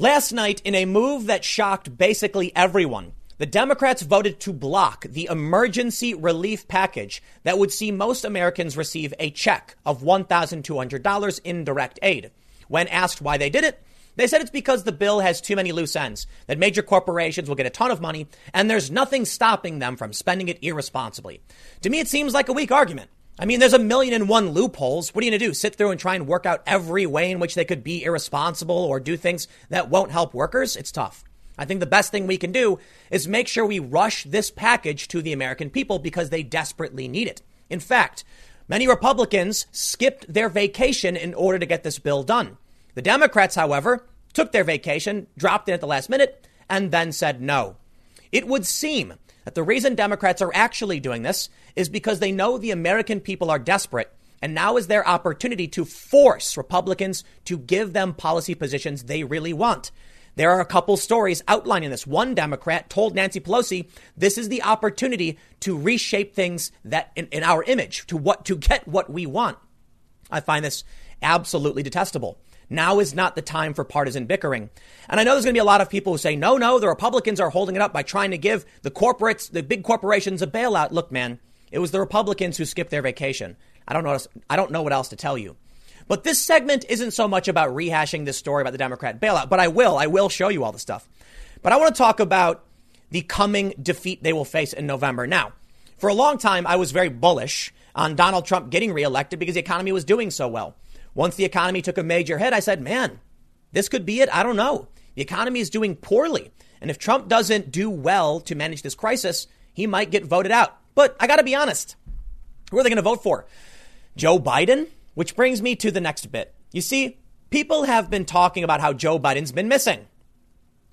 Last night, in a move that shocked basically everyone, the Democrats voted to block the emergency relief package that would see most Americans receive a check of $1,200 in direct aid. When asked why they did it, they said it's because the bill has too many loose ends, that major corporations will get a ton of money, and there's nothing stopping them from spending it irresponsibly. To me, it seems like a weak argument. I mean, there's a million and one loopholes. What are you going to do? Sit through and try and work out every way in which they could be irresponsible or do things that won't help workers? It's tough. I think the best thing we can do is make sure we rush this package to the American people because they desperately need it. In fact, many Republicans skipped their vacation in order to get this bill done. The Democrats, however, took their vacation, dropped in at the last minute, and then said no. It would seem that the reason Democrats are actually doing this is because they know the American people are desperate. And now is their opportunity to force Republicans to give them policy positions they really want. There are a couple stories outlining this. One Democrat told Nancy Pelosi, this is the opportunity to reshape things that in, in our image, to what, to get what we want. I find this absolutely detestable. Now is not the time for partisan bickering. And I know there's going to be a lot of people who say, no, no, the Republicans are holding it up by trying to give the corporates, the big corporations a bailout. Look, man, it was the Republicans who skipped their vacation. I don't know, I don't know what else to tell you. But this segment isn't so much about rehashing this story about the Democrat bailout, but I will. I will show you all the stuff. But I want to talk about the coming defeat they will face in November. Now, for a long time, I was very bullish on Donald Trump getting reelected because the economy was doing so well. Once the economy took a major hit, I said, man, this could be it. I don't know. The economy is doing poorly. And if Trump doesn't do well to manage this crisis, he might get voted out. But I got to be honest. Who are they going to vote for? Joe Biden? Which brings me to the next bit. You see, people have been talking about how Joe Biden's been missing.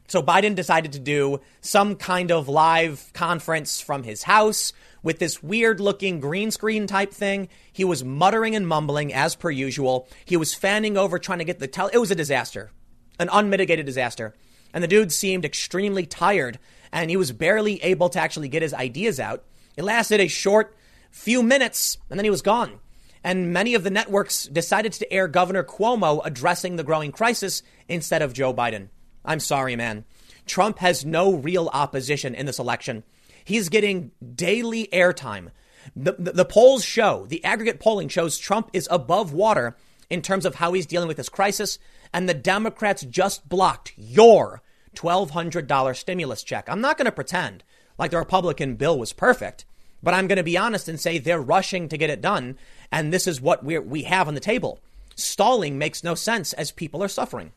So Biden decided to do some kind of live conference from his house with this weird looking green screen type thing. He was muttering and mumbling as per usual. He was fanning over trying to get the tele. It was a disaster, an unmitigated disaster. And the dude seemed extremely tired and he was barely able to actually get his ideas out. It lasted a short few minutes and then he was gone. And many of the networks decided to air Governor Cuomo addressing the growing crisis instead of Joe Biden. I'm sorry, man. Trump has no real opposition in this election. He's getting daily airtime. The, the, the, polls show, the aggregate polling shows Trump is above water in terms of how he's dealing with this crisis. And the Democrats just blocked your $1,200 stimulus check. I'm not going to pretend like the Republican bill was perfect, but I'm going to be honest and say they're rushing to get it done. And this is what we we have on the table. Stalling makes no sense as people are suffering.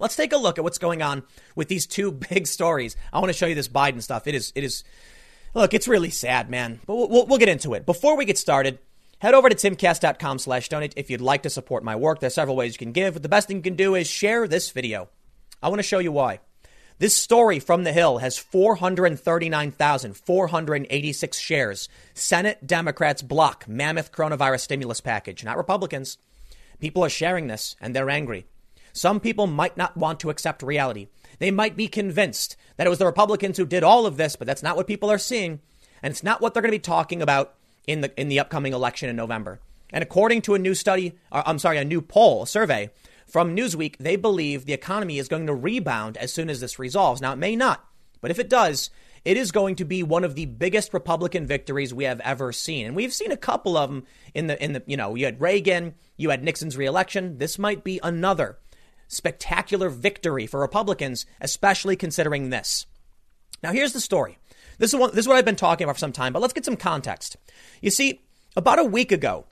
Let's take a look at what's going on with these two big stories. I want to show you this Biden stuff. It is, it is, look, it's really sad, man. But we'll, we'll get into it. Before we get started, head over to timcast.com slash donate if you'd like to support my work. There's several ways you can give, but the best thing you can do is share this video. I want to show you why. This story from the Hill has 439,486 shares. Senate Democrats block mammoth coronavirus stimulus package, not Republicans. People are sharing this and they're angry. Some people might not want to accept reality. They might be convinced that it was the Republicans who did all of this, but that's not what people are seeing. And it's not what they're going to be talking about in the, in the upcoming election in November. And according to a new study, uh, I'm sorry, a new poll, a survey from Newsweek, they believe the economy is going to rebound as soon as this resolves. Now, it may not, but if it does, it is going to be one of the biggest Republican victories we have ever seen. And we've seen a couple of them in the, in the, you know, you had Reagan, you had Nixon's reelection. This might be another spectacular victory for Republicans, especially considering this. Now, here's the story. This is, one, this is what I've been talking about for some time, but let's get some context. You see, about a week ago,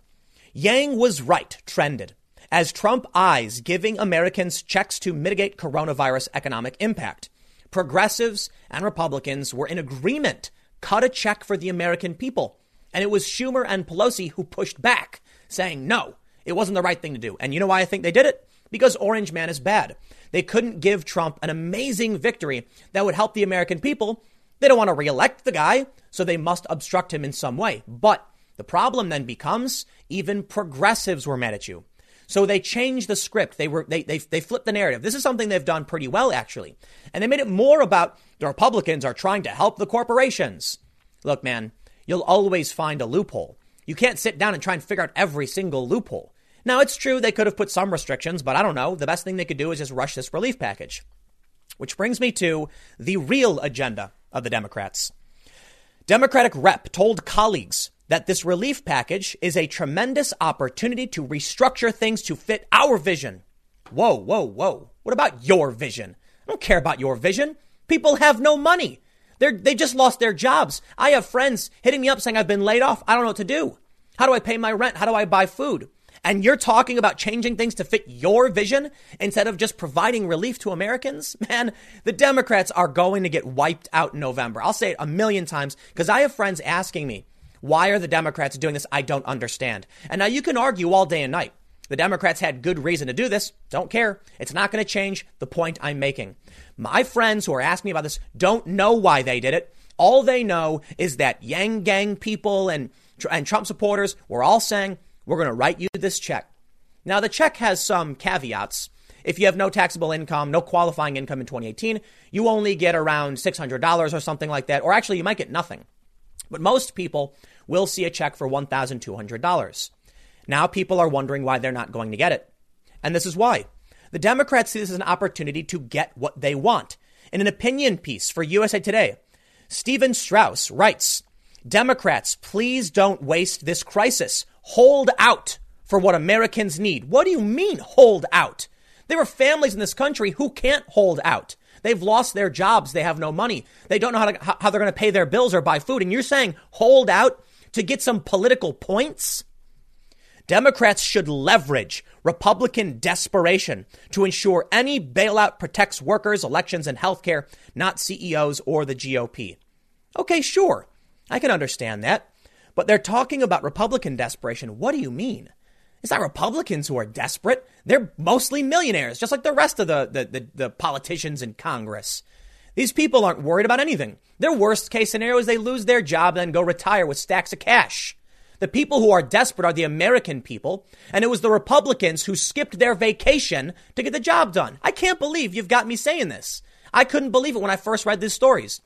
Yang was right trended as Trump eyes giving Americans checks to mitigate coronavirus economic impact. Progressives and Republicans were in agreement, cut a check for the American people. And it was Schumer and Pelosi who pushed back, saying, no, it wasn't the right thing to do. And you know why I think they did it? Because Orange Man is bad. They couldn't give Trump an amazing victory that would help the American people. They don't want to reelect the guy, so they must obstruct him in some way. But the problem then becomes even progressives were mad at you. So they changed the script. They were they, they they flipped the narrative. This is something they've done pretty well actually. And they made it more about the Republicans are trying to help the corporations. Look, man, you'll always find a loophole. You can't sit down and try and figure out every single loophole. Now, it's true they could have put some restrictions, but I don't know. The best thing they could do is just rush this relief package. Which brings me to the real agenda of the Democrats. Democratic rep told colleagues that this relief package is a tremendous opportunity to restructure things to fit our vision. Whoa, whoa, whoa. What about your vision? I don't care about your vision. People have no money. They're, they just lost their jobs. I have friends hitting me up saying I've been laid off. I don't know what to do. How do I pay my rent? How do I buy food? And you're talking about changing things to fit your vision instead of just providing relief to Americans? Man, the Democrats are going to get wiped out in November. I'll say it a million times because I have friends asking me, why are the Democrats doing this? I don't understand. And now you can argue all day and night. The Democrats had good reason to do this. Don't care. It's not going to change the point I'm making. My friends who are asking me about this don't know why they did it. All they know is that Yang Gang people and, and Trump supporters were all saying, we're going to write you this check. Now, the check has some caveats. If you have no taxable income, no qualifying income in 2018, you only get around $600 or something like that. Or actually, you might get nothing. But most people will see a check for $1,200. Now people are wondering why they're not going to get it. And this is why. The Democrats see this as an opportunity to get what they want. In an opinion piece for USA Today, Stephen Strauss writes, Democrats, please don't waste this crisis. Hold out for what Americans need. What do you mean, hold out? There are families in this country who can't hold out. They've lost their jobs. They have no money. They don't know how, to, how they're going to pay their bills or buy food. And you're saying hold out to get some political points? Democrats should leverage Republican desperation to ensure any bailout protects workers, elections, and healthcare, not CEOs or the GOP. Okay, sure. I can understand that. But they're talking about Republican desperation. What do you mean? It's not Republicans who are desperate. They're mostly millionaires, just like the rest of the, the, the, the, politicians in Congress. These people aren't worried about anything. Their worst case scenario is they lose their job and then go retire with stacks of cash. The people who are desperate are the American people, and it was the Republicans who skipped their vacation to get the job done. I can't believe you've got me saying this. I couldn't believe it when I first read these stories.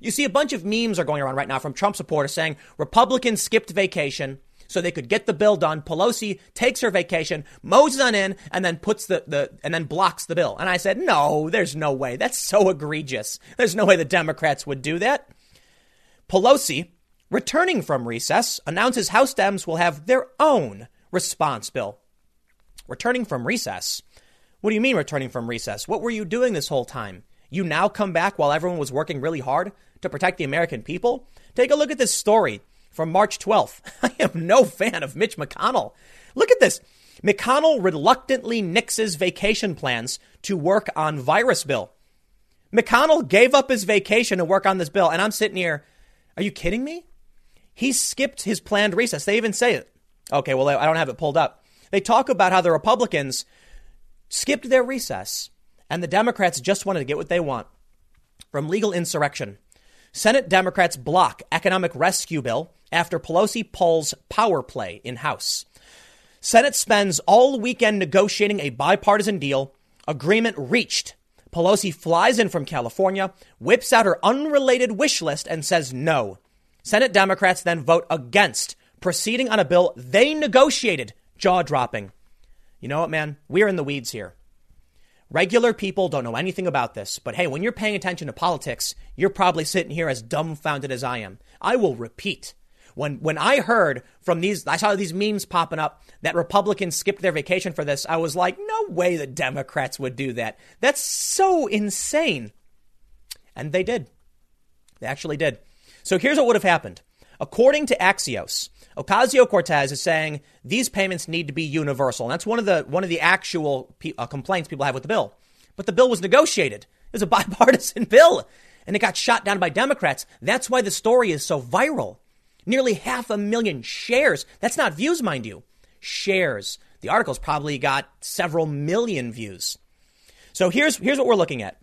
You see, a bunch of memes are going around right now from Trump supporters saying Republicans skipped vacation so they could get the bill done. Pelosi takes her vacation, mows on in, and then puts the, the and then blocks the bill. And I said, no, there's no way. That's so egregious. There's no way the Democrats would do that. Pelosi, returning from recess, announces House Dems will have their own response bill. Returning from recess? What do you mean returning from recess? What were you doing this whole time? You now come back while everyone was working really hard to protect the American people? Take a look at this story from March 12th. I am no fan of Mitch McConnell. Look at this. McConnell reluctantly nixes vacation plans to work on virus bill. McConnell gave up his vacation to work on this bill, and I'm sitting here. Are you kidding me? He skipped his planned recess. They even say it. Okay, well, I don't have it pulled up. They talk about how the Republicans skipped their recess and the Democrats just wanted to get what they want from legal insurrection. Senate Democrats block economic rescue bill after Pelosi pulls power play in House. Senate spends all weekend negotiating a bipartisan deal. Agreement reached. Pelosi flies in from California, whips out her unrelated wish list, and says no. Senate Democrats then vote against proceeding on a bill they negotiated, jaw dropping. You know what, man? We're in the weeds here. Regular people don't know anything about this, but hey, when you're paying attention to politics, you're probably sitting here as dumbfounded as I am. I will repeat. When when I heard from these I saw these memes popping up that Republicans skipped their vacation for this, I was like, no way the Democrats would do that. That's so insane. And they did. They actually did. So here's what would have happened. According to Axios, Ocasio Cortez is saying these payments need to be universal. And that's one of the one of the actual uh, complaints people have with the bill. But the bill was negotiated. It was a bipartisan bill, and it got shot down by Democrats. That's why the story is so viral. Nearly half a million shares. That's not views, mind you. Shares. The article's probably got several million views. So here's here's what we're looking at.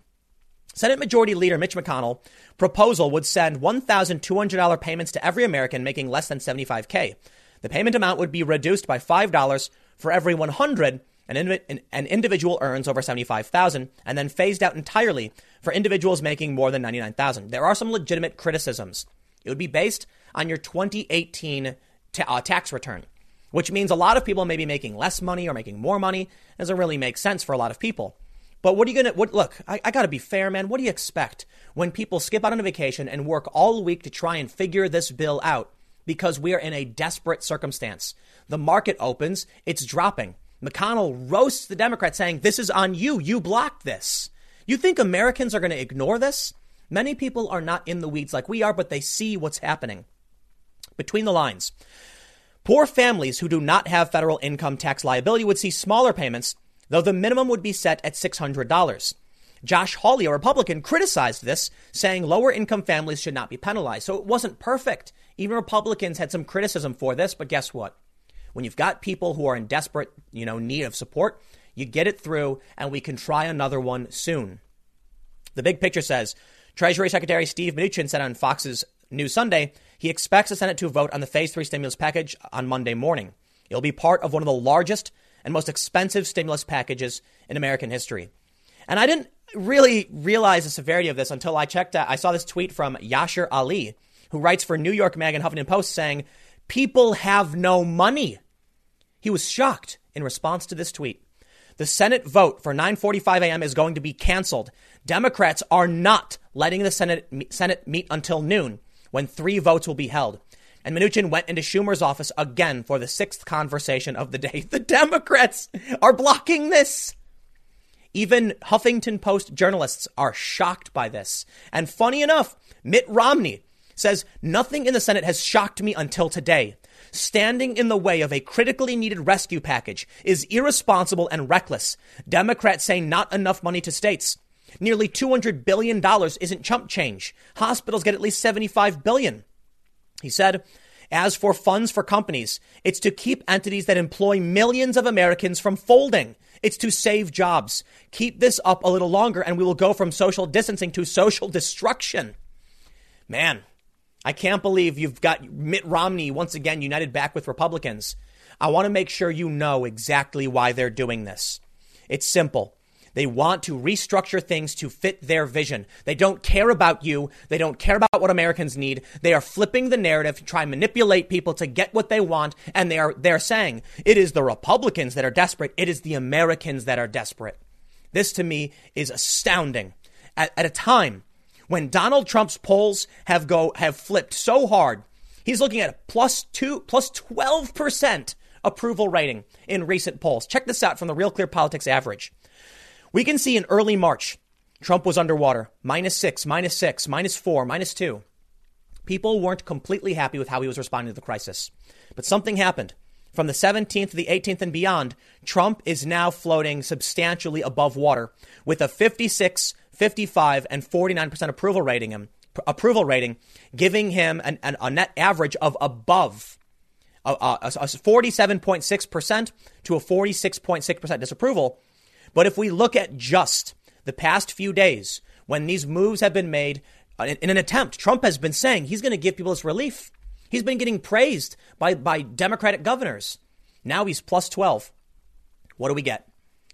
Senate Majority Leader Mitch McConnell proposal would send $1,200 payments to every American making less than 75K. The payment amount would be reduced by $5 for every 100 an, individual earns over 75,000 and then phased out entirely for individuals making more than 99,000. There are some legitimate criticisms. It would be based on your 2018 ta- uh, tax return, which means a lot of people may be making less money or making more money. It doesn't really make sense for a lot of people. But what are you to, what, look, I, I got to be fair, man. What do you expect when people skip out on a vacation and work all week to try and figure this bill out? Because we are in a desperate circumstance. The market opens, it's dropping. McConnell roasts the Democrats saying, This is on you. You blocked this. You think Americans are going to ignore this? Many people are not in the weeds like we are, but they see what's happening. Between the lines, poor families who do not have federal income tax liability would see smaller payments, though the minimum would be set at $600. Josh Hawley, a Republican, criticized this, saying lower income families should not be penalized. So it wasn't perfect. Even Republicans had some criticism for this, but guess what? When you've got people who are in desperate, you know, need of support, you get it through and we can try another one soon. The big picture says Treasury Secretary Steve Mnuchin said on Fox's News Sunday he expects the Senate to vote on the phase 3 stimulus package on Monday morning. It'll be part of one of the largest and most expensive stimulus packages in American history. And I didn't really realize the severity of this until I checked out. I saw this tweet from Yashar Ali, who writes for New York Mag and Huffington Post saying, People have no money. He was shocked in response to this tweet. The Senate vote for 9:45 a.m. is going to be canceled. Democrats are not letting the Senate Senate meet until noon, when three votes will be held. And Mnuchin went into Schumer's office again for the sixth conversation of the day. The Democrats are blocking this. Even Huffington Post journalists are shocked by this. And funny enough, Mitt Romney says nothing in the Senate has shocked me until today. Standing in the way of a critically needed rescue package is irresponsible and reckless. Democrats say not enough money to states. Nearly $200 billion isn't chump change. Hospitals get at least $75 billion. He said, as for funds for companies, it's to keep entities that employ millions of Americans from folding. It's to save jobs. Keep this up a little longer and we will go from social distancing to social destruction. Man, I can't believe you've got Mitt Romney once again united back with Republicans. I want to make sure you know exactly why they're doing this. It's simple. They want to restructure things to fit their vision. They don't care about you. They don't care about what Americans need. They are flipping the narrative to try and manipulate people to get what they want. And they are, they're saying it is the Republicans that are desperate. It is the Americans that are desperate. This to me is astounding. At, at a time when Donald Trump's polls have go have flipped so hard, he's looking at a plus two, plus 12% approval rating in recent polls. Check this out from the Real Clear Politics average. We can see in early March, Trump was underwater, minus six, minus six, minus four, minus two. People weren't completely happy with how he was responding to the crisis. But something happened. From the 17th to the 18th and beyond, Trump is now floating substantially above water with a 56 55 and 49% approval rating him, approval rating, giving him an, an, a net average of above uh, uh, a, a, a 47.6% to a 46.6% disapproval. But if we look at just the past few days when these moves have been made uh, in, in an attempt, Trump has been saying he's going to give people this relief. He's been getting praised by, by Democratic governors. Now he's plus 12. What do we get?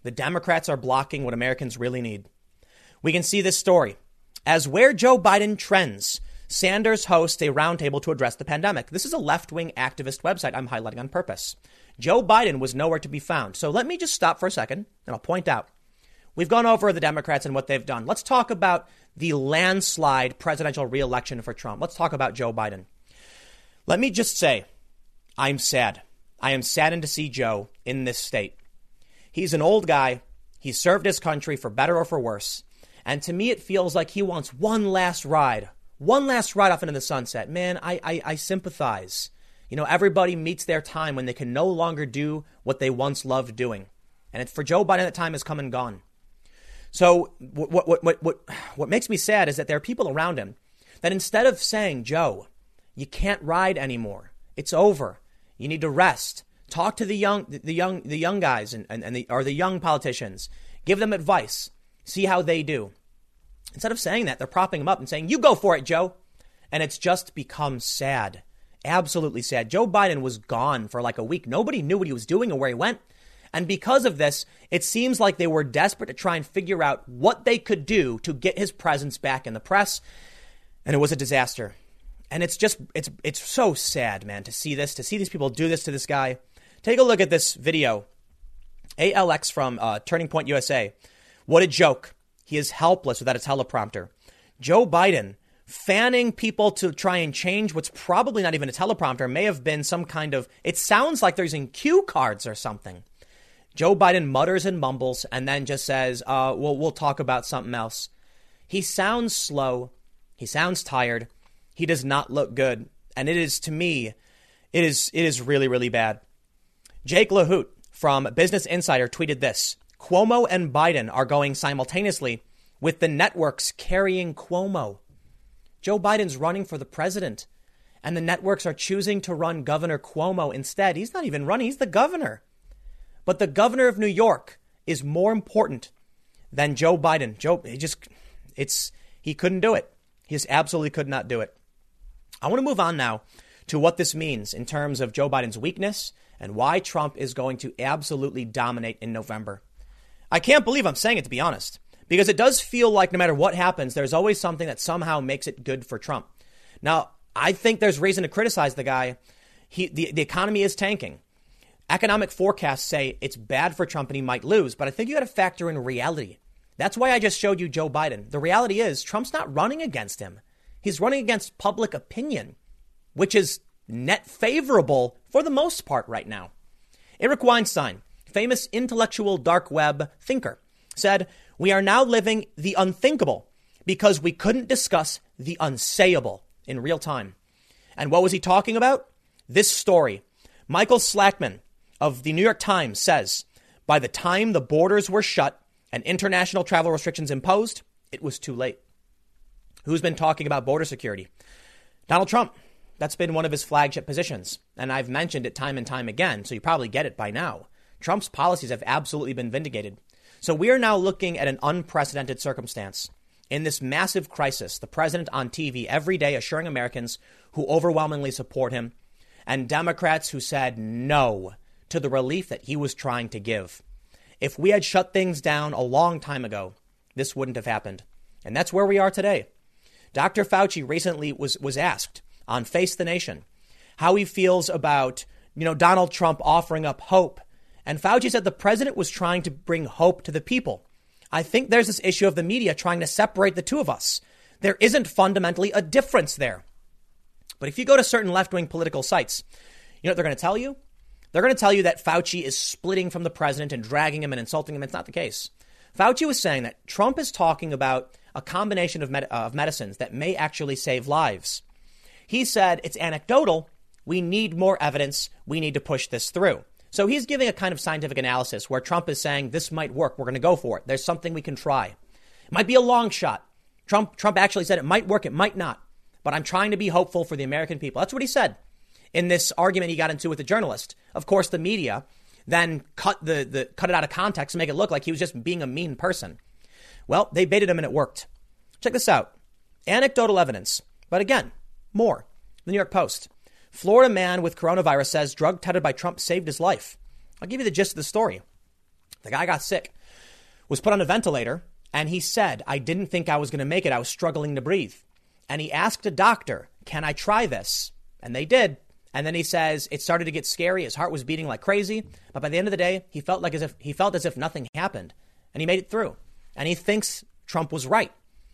The Democrats are blocking what Americans really need. We can see this story. As where Joe Biden trends, Sanders hosts a roundtable to address the pandemic. This is a left wing activist website I'm highlighting on purpose. Joe Biden was nowhere to be found. So let me just stop for a second and I'll point out. We've gone over the Democrats and what they've done. Let's talk about the landslide presidential reelection for Trump. Let's talk about Joe Biden. Let me just say, I'm sad. I am saddened to see Joe in this state. He's an old guy. He served his country for better or for worse. And to me, it feels like he wants one last ride, one last ride off into the sunset. Man, I, I, I sympathize. You know, everybody meets their time when they can no longer do what they once loved doing. And for Joe Biden, that time has come and gone. So what, what, what, what, what makes me sad is that there are people around him that instead of saying, Joe, you can't ride anymore. It's over. You need to rest. Talk to the young, the young, the young guys and, and, and the, or the young politicians. Give them advice. See how they do. Instead of saying that, they're propping him up and saying, You go for it, Joe. And it's just become sad. Absolutely sad. Joe Biden was gone for like a week. Nobody knew what he was doing or where he went. And because of this, it seems like they were desperate to try and figure out what they could do to get his presence back in the press. And it was a disaster. And it's just, it's, it's so sad, man, to see this, to see these people do this to this guy. Take a look at this video. ALX from uh, Turning Point USA What a joke. He is helpless without a teleprompter. Joe Biden fanning people to try and change what's probably not even a teleprompter may have been some kind of, it sounds like they're using cue cards or something. Joe Biden mutters and mumbles and then just says, uh, well, we'll talk about something else. He sounds slow. He sounds tired. He does not look good. And it is, to me, it is, it is really, really bad. Jake Lahut from Business Insider tweeted this Cuomo and Biden are going simultaneously with the networks carrying Cuomo. Joe Biden's running for the president, and the networks are choosing to run Governor Cuomo instead. He's not even running, he's the governor. But the governor of New York is more important than Joe Biden. Joe, he just, it's, he couldn't do it. He just absolutely could not do it. I want to move on now to what this means in terms of Joe Biden's weakness and why Trump is going to absolutely dominate in November. I can't believe I'm saying it, to be honest, because it does feel like no matter what happens, there's always something that somehow makes it good for Trump. Now, I think there's reason to criticize the guy. He, the, the economy is tanking. Economic forecasts say it's bad for Trump and he might lose, but I think you got to factor in reality. That's why I just showed you Joe Biden. The reality is, Trump's not running against him. He's running against public opinion, which is net favorable for the most part right now. Eric Weinstein, famous intellectual dark web thinker, said, We are now living the unthinkable because we couldn't discuss the unsayable in real time. And what was he talking about? This story. Michael Slackman of the New York Times says, By the time the borders were shut and international travel restrictions imposed, it was too late. Who's been talking about border security? Donald Trump. That's been one of his flagship positions. And I've mentioned it time and time again, so you probably get it by now. Trump's policies have absolutely been vindicated. So we are now looking at an unprecedented circumstance. In this massive crisis, the president on TV every day assuring Americans who overwhelmingly support him and Democrats who said no to the relief that he was trying to give. If we had shut things down a long time ago, this wouldn't have happened. And that's where we are today. Dr. Fauci recently was, was asked on Face the Nation how he feels about, you know, Donald Trump offering up hope. And Fauci said the president was trying to bring hope to the people. I think there's this issue of the media trying to separate the two of us. There isn't fundamentally a difference there. But if you go to certain left wing political sites, you know what they're going to tell you? They're going to tell you that Fauci is splitting from the president and dragging him and insulting him. It's not the case. Fauci was saying that Trump is talking about a combination of, med- of medicines that may actually save lives. He said it's anecdotal. We need more evidence. We need to push this through. So he's giving a kind of scientific analysis where Trump is saying this might work. We're going to go for it. There's something we can try. It might be a long shot. Trump, Trump actually said it might work. It might not. But I'm trying to be hopeful for the American people. That's what he said in this argument he got into with the journalist. Of course, the media then cut the, the cut it out of context and make it look like he was just being a mean person. Well, they baited him and it worked. Check this out. Anecdotal evidence. But again, more. The New York Post. Florida man with coronavirus says drug touted by Trump saved his life. I'll give you the gist of the story. The guy got sick, was put on a ventilator, and he said, I didn't think I was going to make it. I was struggling to breathe. And he asked a doctor, Can I try this? And they did. And then he says it started to get scary. His heart was beating like crazy. But by the end of the day, he felt like as if he felt as if nothing happened. And he made it through. And he thinks Trump was right.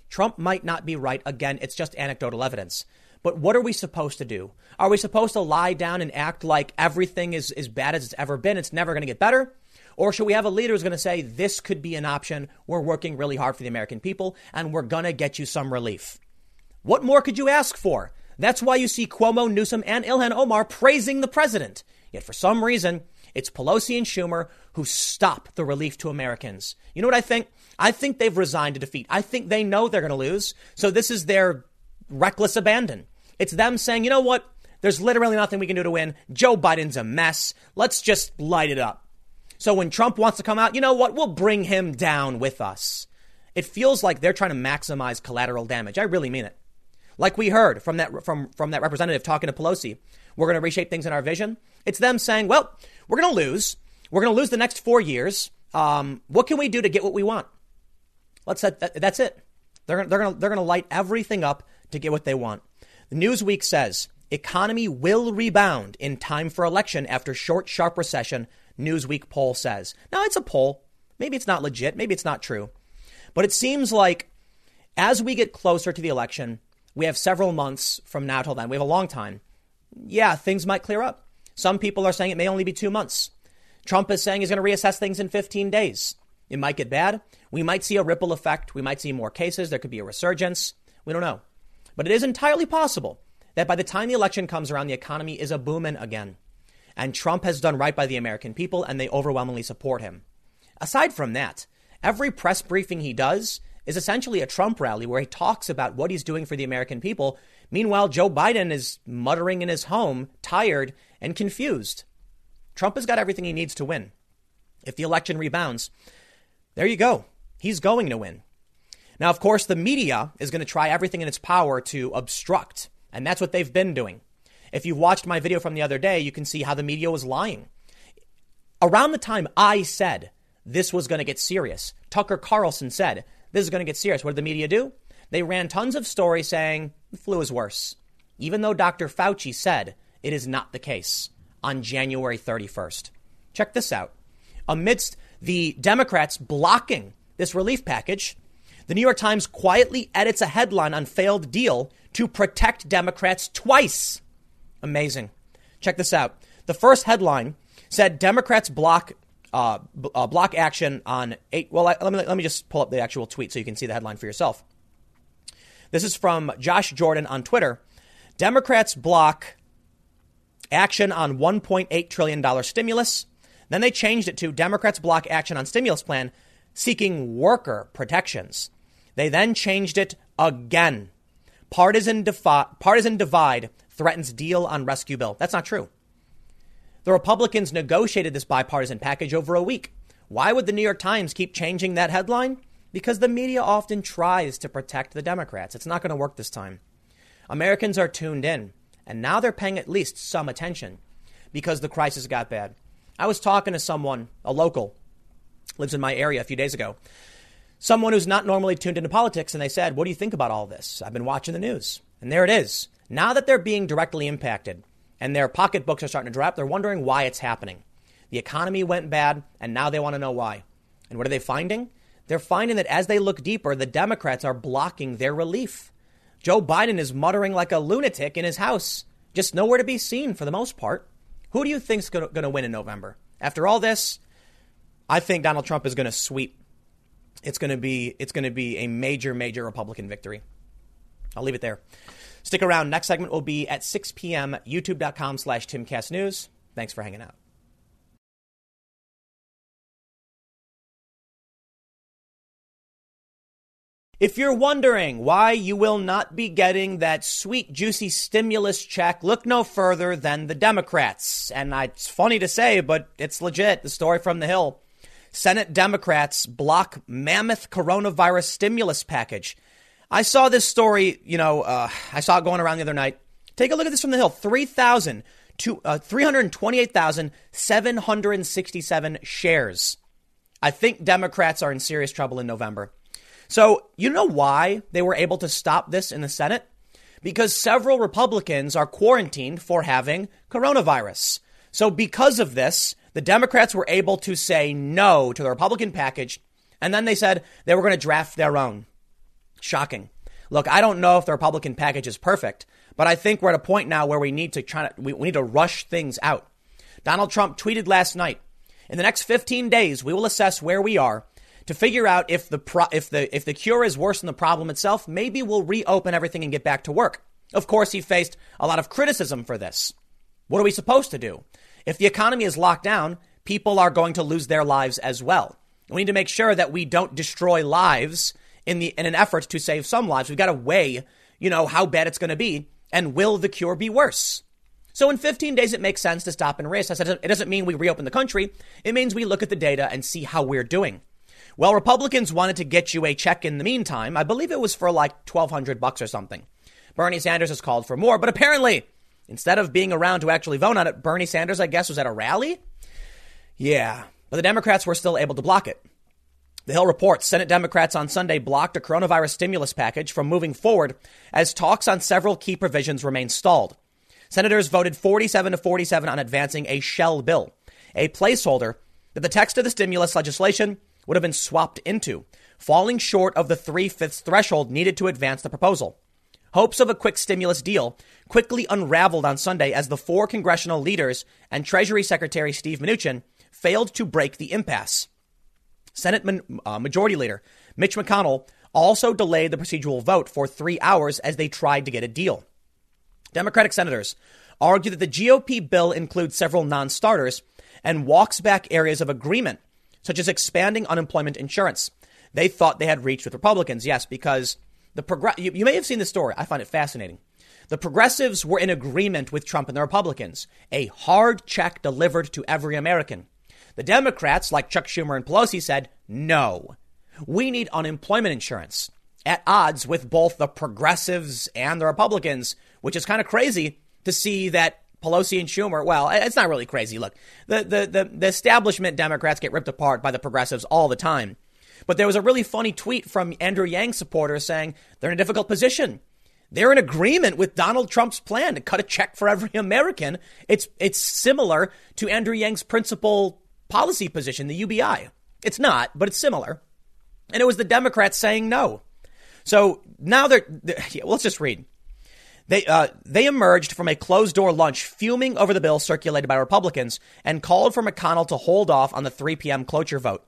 Trump might not be right. Again, it's just anecdotal evidence. But what are we supposed to do? Are we supposed to lie down and act like everything is as bad as it's ever been? It's never going to get better? Or should we have a leader who's going to say, this could be an option? We're working really hard for the American people and we're going to get you some relief. What more could you ask for? That's why you see Cuomo, Newsom, and Ilhan Omar praising the president. Yet for some reason, it's Pelosi and Schumer who stop the relief to Americans. You know what I think? I think they've resigned to defeat. I think they know they're going to lose. So this is their reckless abandon. It's them saying, you know what? There's literally nothing we can do to win. Joe Biden's a mess. Let's just light it up. So when Trump wants to come out, you know what? We'll bring him down with us. It feels like they're trying to maximize collateral damage. I really mean it. Like we heard from that from from that representative talking to Pelosi, we're going to reshape things in our vision. It's them saying, "Well, we're going to lose. We're going to lose the next four years. Um, what can we do to get what we want?" Let's that, that that's it. They're they're going to they're going to light everything up to get what they want. Newsweek says economy will rebound in time for election after short sharp recession. Newsweek poll says. Now it's a poll. Maybe it's not legit. Maybe it's not true. But it seems like as we get closer to the election, we have several months from now till then. We have a long time. Yeah, things might clear up. Some people are saying it may only be two months. Trump is saying he's going to reassess things in 15 days. It might get bad. We might see a ripple effect. We might see more cases. There could be a resurgence. We don't know. But it is entirely possible that by the time the election comes around, the economy is a booming again. And Trump has done right by the American people, and they overwhelmingly support him. Aside from that, every press briefing he does is essentially a Trump rally where he talks about what he's doing for the American people. Meanwhile, Joe Biden is muttering in his home, tired and confused. Trump has got everything he needs to win. If the election rebounds, there you go. He's going to win. Now, of course, the media is going to try everything in its power to obstruct, and that's what they've been doing. If you've watched my video from the other day, you can see how the media was lying. Around the time I said this was going to get serious, Tucker Carlson said this is going to get serious. What did the media do? They ran tons of stories saying the flu is worse, even though Dr. Fauci said it is not the case on January 31st. Check this out. Amidst the Democrats blocking this relief package, the New York Times quietly edits a headline on failed deal to protect Democrats twice. Amazing. Check this out. The first headline said Democrats block uh, uh, block action on eight. Well, let me let me just pull up the actual tweet so you can see the headline for yourself. This is from Josh Jordan on Twitter. Democrats block action on 1.8 trillion dollar stimulus. Then they changed it to Democrats block action on stimulus plan seeking worker protections. They then changed it again. Partisan, defi- partisan divide threatens deal on rescue bill. That's not true. The Republicans negotiated this bipartisan package over a week. Why would the New York Times keep changing that headline? Because the media often tries to protect the Democrats. It's not going to work this time. Americans are tuned in, and now they're paying at least some attention because the crisis got bad. I was talking to someone, a local, lives in my area a few days ago, someone who's not normally tuned into politics, and they said, What do you think about all this? I've been watching the news. And there it is. Now that they're being directly impacted and their pocketbooks are starting to drop, they're wondering why it's happening. The economy went bad, and now they want to know why. And what are they finding? They're finding that as they look deeper, the Democrats are blocking their relief. Joe Biden is muttering like a lunatic in his house, just nowhere to be seen for the most part. Who do you think's going to win in November? After all this, I think Donald Trump is going to sweep. It's going to be it's going to be a major major Republican victory. I'll leave it there. Stick around. Next segment will be at 6 p.m. YouTube.com slash TimCastNews. Thanks for hanging out. If you're wondering why you will not be getting that sweet, juicy stimulus check, look no further than the Democrats. And it's funny to say, but it's legit. The story from the Hill. Senate Democrats block mammoth coronavirus stimulus package. I saw this story, you know, uh, I saw it going around the other night. Take a look at this from the Hill 3,000 to uh, 328,767 shares. I think Democrats are in serious trouble in November. So, you know why they were able to stop this in the Senate? Because several Republicans are quarantined for having coronavirus. So, because of this, the Democrats were able to say no to the Republican package, and then they said they were going to draft their own. Shocking. Look, I don't know if the Republican package is perfect, but I think we're at a point now where we need to try to, we, we need to rush things out. Donald Trump tweeted last night, in the next 15 days, we will assess where we are to figure out if the pro- if the if the cure is worse than the problem itself, maybe we'll reopen everything and get back to work. Of course, he faced a lot of criticism for this. What are we supposed to do? If the economy is locked down, people are going to lose their lives as well. We need to make sure that we don't destroy lives in the in an effort to save some lives. We've got to weigh, you know, how bad it's going to be and will the cure be worse? So in 15 days, it makes sense to stop and race. I said it doesn't mean we reopen the country. It means we look at the data and see how we're doing. Well, Republicans wanted to get you a check in the meantime. I believe it was for like 1200 bucks or something. Bernie Sanders has called for more, but apparently, instead of being around to actually vote on it, Bernie Sanders, I guess, was at a rally. Yeah, but the Democrats were still able to block it. The Hill reports Senate Democrats on Sunday blocked a coronavirus stimulus package from moving forward as talks on several key provisions remain stalled. Senators voted 47 to 47 on advancing a shell bill, a placeholder that the text of the stimulus legislation would have been swapped into. falling short of the three fifths threshold needed to advance the proposal. Hopes of a quick stimulus deal quickly unraveled on Sunday as the four congressional leaders and Treasury Secretary Steve Mnuchin failed to break the impasse. Senate uh, Majority Leader Mitch McConnell also delayed the procedural vote for three hours as they tried to get a deal. Democratic senators argue that the GOP bill includes several non starters and walks back areas of agreement, such as expanding unemployment insurance. They thought they had reached with Republicans, yes, because the progress. You, you may have seen the story. I find it fascinating. The progressives were in agreement with Trump and the Republicans, a hard check delivered to every American. The Democrats, like Chuck Schumer and Pelosi, said, no, we need unemployment insurance at odds with both the progressives and the Republicans, which is kind of crazy to see that Pelosi and Schumer, well, it's not really crazy. Look, the, the, the, the, establishment Democrats get ripped apart by the progressives all the time. But there was a really funny tweet from Andrew Yang supporters saying they're in a difficult position. They're in agreement with Donald Trump's plan to cut a check for every American. It's, it's similar to Andrew Yang's principal policy position, the UBI. It's not, but it's similar. And it was the Democrats saying no. So now they're, they're yeah, let's just read. They, uh, they emerged from a closed door lunch fuming over the bill circulated by Republicans and called for McConnell to hold off on the 3 p.m. cloture vote.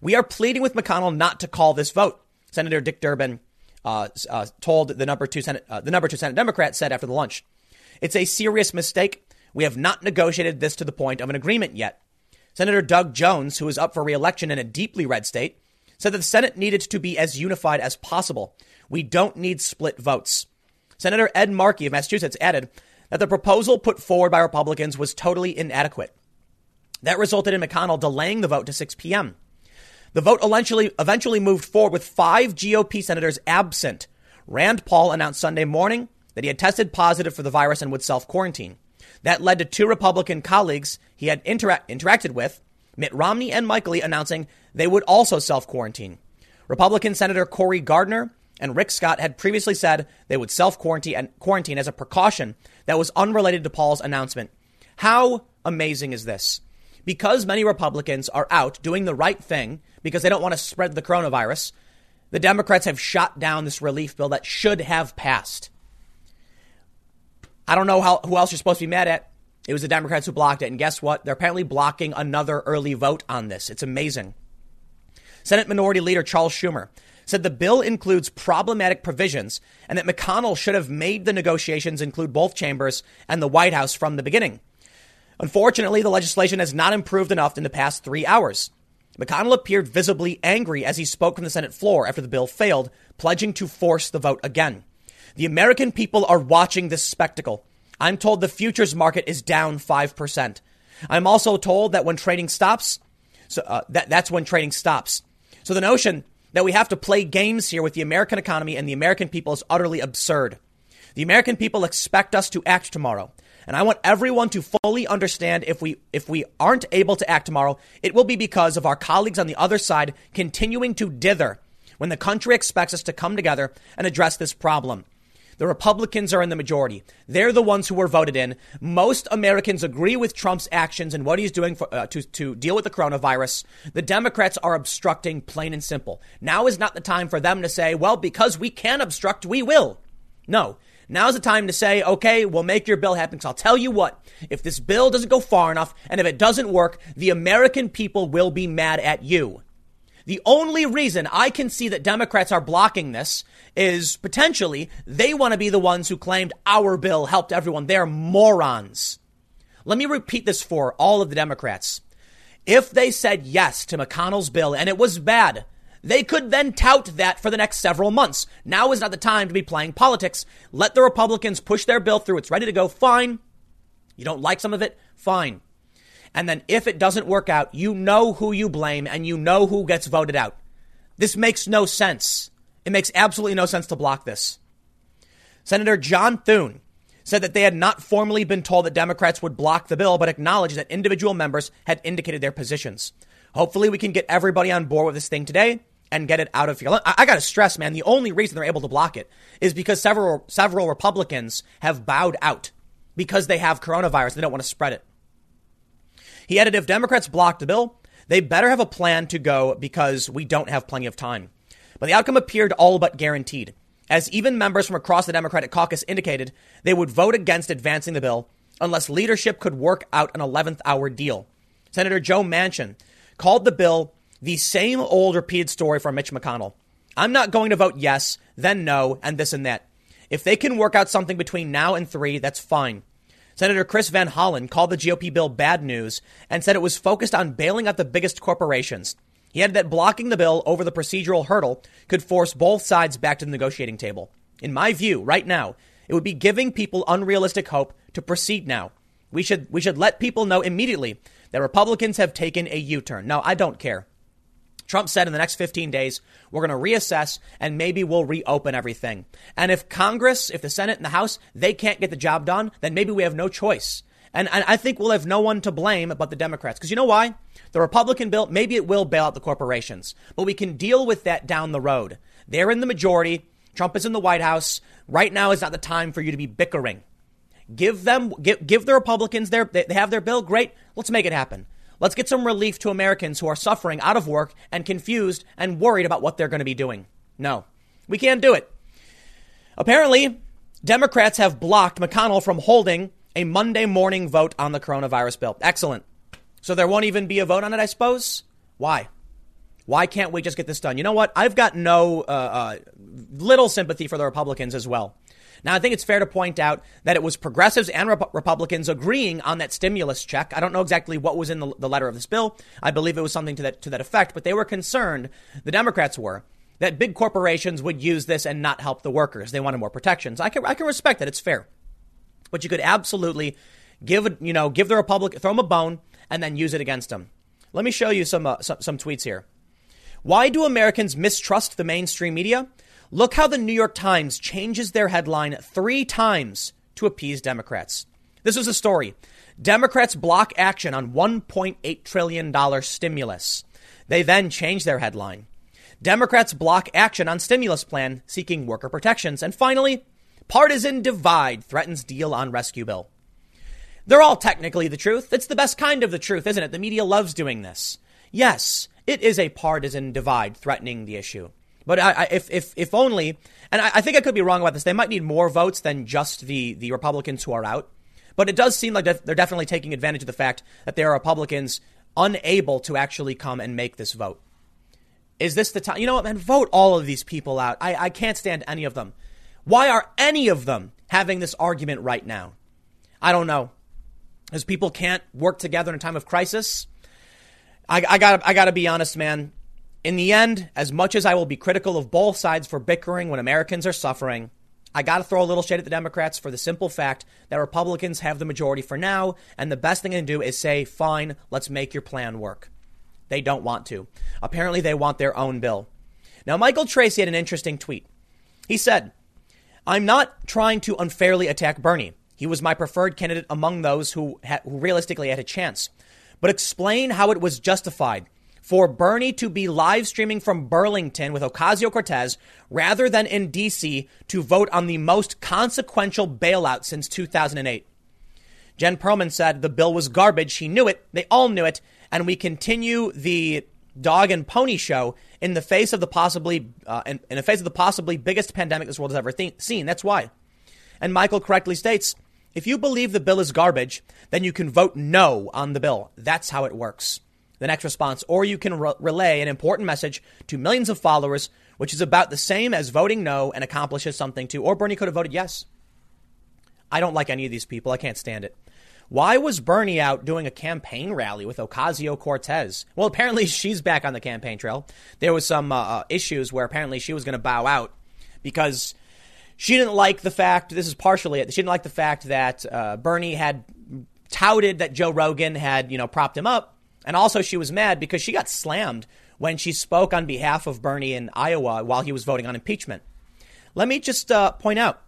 We are pleading with McConnell not to call this vote, Senator Dick Durbin uh, uh, told the number two Senate, uh, the number two Senate Democrat said after the lunch. It's a serious mistake. We have not negotiated this to the point of an agreement yet. Senator Doug Jones, who is up for reelection in a deeply red state, said that the Senate needed to be as unified as possible. We don't need split votes. Senator Ed Markey of Massachusetts added that the proposal put forward by Republicans was totally inadequate. That resulted in McConnell delaying the vote to 6 p.m. The vote eventually, eventually moved forward with five GOP senators absent. Rand Paul announced Sunday morning that he had tested positive for the virus and would self quarantine. That led to two Republican colleagues he had intera- interacted with Mitt Romney and Mike Lee announcing they would also self quarantine. Republican Senator Cory Gardner and Rick Scott had previously said they would self quarantine as a precaution that was unrelated to Paul's announcement. How amazing is this? Because many Republicans are out doing the right thing because they don't want to spread the coronavirus, the Democrats have shot down this relief bill that should have passed. I don't know how, who else you're supposed to be mad at. It was the Democrats who blocked it. And guess what? They're apparently blocking another early vote on this. It's amazing. Senate Minority Leader Charles Schumer said the bill includes problematic provisions and that McConnell should have made the negotiations include both chambers and the White House from the beginning. Unfortunately, the legislation has not improved enough in the past three hours. McConnell appeared visibly angry as he spoke from the Senate floor after the bill failed, pledging to force the vote again. The American people are watching this spectacle. I'm told the futures market is down 5%. I'm also told that when trading stops, so uh, that, that's when trading stops. So the notion that we have to play games here with the American economy and the American people is utterly absurd. The American people expect us to act tomorrow. And I want everyone to fully understand if we if we aren't able to act tomorrow, it will be because of our colleagues on the other side continuing to dither when the country expects us to come together and address this problem. The Republicans are in the majority. They're the ones who were voted in. Most Americans agree with Trump's actions and what he's doing for, uh, to, to deal with the coronavirus. The Democrats are obstructing, plain and simple. Now is not the time for them to say, well, because we can obstruct, we will. No. Now's the time to say, okay, we'll make your bill happen. Because I'll tell you what, if this bill doesn't go far enough and if it doesn't work, the American people will be mad at you. The only reason I can see that Democrats are blocking this is potentially they want to be the ones who claimed our bill helped everyone. They're morons. Let me repeat this for all of the Democrats. If they said yes to McConnell's bill and it was bad, they could then tout that for the next several months. Now is not the time to be playing politics. Let the Republicans push their bill through. It's ready to go. Fine. You don't like some of it? Fine. And then if it doesn't work out, you know who you blame and you know who gets voted out. This makes no sense. It makes absolutely no sense to block this. Senator John Thune said that they had not formally been told that Democrats would block the bill, but acknowledged that individual members had indicated their positions. Hopefully, we can get everybody on board with this thing today and get it out of here. I, I got to stress, man, the only reason they're able to block it is because several several Republicans have bowed out because they have coronavirus. They don't want to spread it. He added, if Democrats block the bill, they better have a plan to go because we don't have plenty of time. But the outcome appeared all but guaranteed, as even members from across the Democratic caucus indicated they would vote against advancing the bill unless leadership could work out an 11th hour deal. Senator Joe Manchin called the bill the same old repeated story from Mitch McConnell. I'm not going to vote yes, then no, and this and that. If they can work out something between now and three, that's fine. Senator Chris Van Hollen called the GOP bill bad news and said it was focused on bailing out the biggest corporations. He added that blocking the bill over the procedural hurdle could force both sides back to the negotiating table. In my view, right now, it would be giving people unrealistic hope to proceed now. We should, we should let people know immediately that Republicans have taken a U turn. Now, I don't care. Trump said in the next 15 days, we're going to reassess and maybe we'll reopen everything. And if Congress, if the Senate and the House, they can't get the job done, then maybe we have no choice. And, I think we'll have no one to blame but the Democrats. Because you know why? The Republican bill, maybe it will bail out the corporations, but we can deal with that down the road. They're in the majority. Trump is in the White House. Right now is not the time for you to be bickering. Give them, give, give the Republicans their, they have their bill. Great. Let's make it happen. Let's get some relief to Americans who are suffering out of work and confused and worried about what they're going to be doing. No, we can't do it. Apparently, Democrats have blocked McConnell from holding a Monday morning vote on the coronavirus bill. Excellent. So there won't even be a vote on it, I suppose? Why? Why can't we just get this done? You know what? I've got no uh, uh, little sympathy for the Republicans as well. Now, I think it's fair to point out that it was progressives and Rep- Republicans agreeing on that stimulus check. I don't know exactly what was in the, the letter of this bill. I believe it was something to that, to that effect, but they were concerned, the Democrats were, that big corporations would use this and not help the workers. They wanted more protections. I can, I can respect that. It's fair. But you could absolutely give, you know, give the Republic, throw them a bone and then use it against them. Let me show you some, uh, some, some tweets here. Why do Americans mistrust the mainstream media? Look how the New York Times changes their headline three times to appease Democrats. This was a story. Democrats block action on $1.8 trillion stimulus. They then change their headline. Democrats block action on stimulus plan seeking worker protections. And finally, partisan divide threatens deal on rescue bill. They're all technically the truth. It's the best kind of the truth, isn't it? The media loves doing this. Yes, it is a partisan divide threatening the issue. But I, I, if, if, if only, and I, I think I could be wrong about this, they might need more votes than just the, the Republicans who are out. But it does seem like they're definitely taking advantage of the fact that there are Republicans unable to actually come and make this vote. Is this the time? You know what, man? Vote all of these people out. I, I can't stand any of them. Why are any of them having this argument right now? I don't know. Because people can't work together in a time of crisis. I, I got I got to be honest, man. In the end, as much as I will be critical of both sides for bickering when Americans are suffering, I got to throw a little shade at the Democrats for the simple fact that Republicans have the majority for now, and the best thing to do is say, fine, let's make your plan work. They don't want to. Apparently, they want their own bill. Now, Michael Tracey had an interesting tweet. He said, I'm not trying to unfairly attack Bernie. He was my preferred candidate among those who, ha- who realistically had a chance. But explain how it was justified for Bernie to be live streaming from Burlington with Ocasio Cortez rather than in D.C. to vote on the most consequential bailout since 2008. Jen Perlman said the bill was garbage. She knew it. They all knew it. And we continue the dog and pony show in the face of the possibly uh, in, in, the face of the possibly biggest pandemic this world has ever th- seen. That's why. And Michael correctly states, if you believe the bill is garbage, then you can vote no on the bill. That's how it works the next response, or you can re- relay an important message to millions of followers, which is about the same as voting no and accomplishes something too. Or Bernie could have voted yes. I don't like any of these people. I can't stand it. Why was Bernie out doing a campaign rally with Ocasio Cortez? Well, apparently she's back on the campaign trail. There was some uh, uh issues where apparently she was going to bow out because she didn't like the fact. This is partially it. She didn't like the fact that uh, Bernie had touted that Joe Rogan had you know propped him up and also, she was mad because she got slammed when she spoke on behalf of Bernie in Iowa while he was voting on impeachment. Let me just uh, point out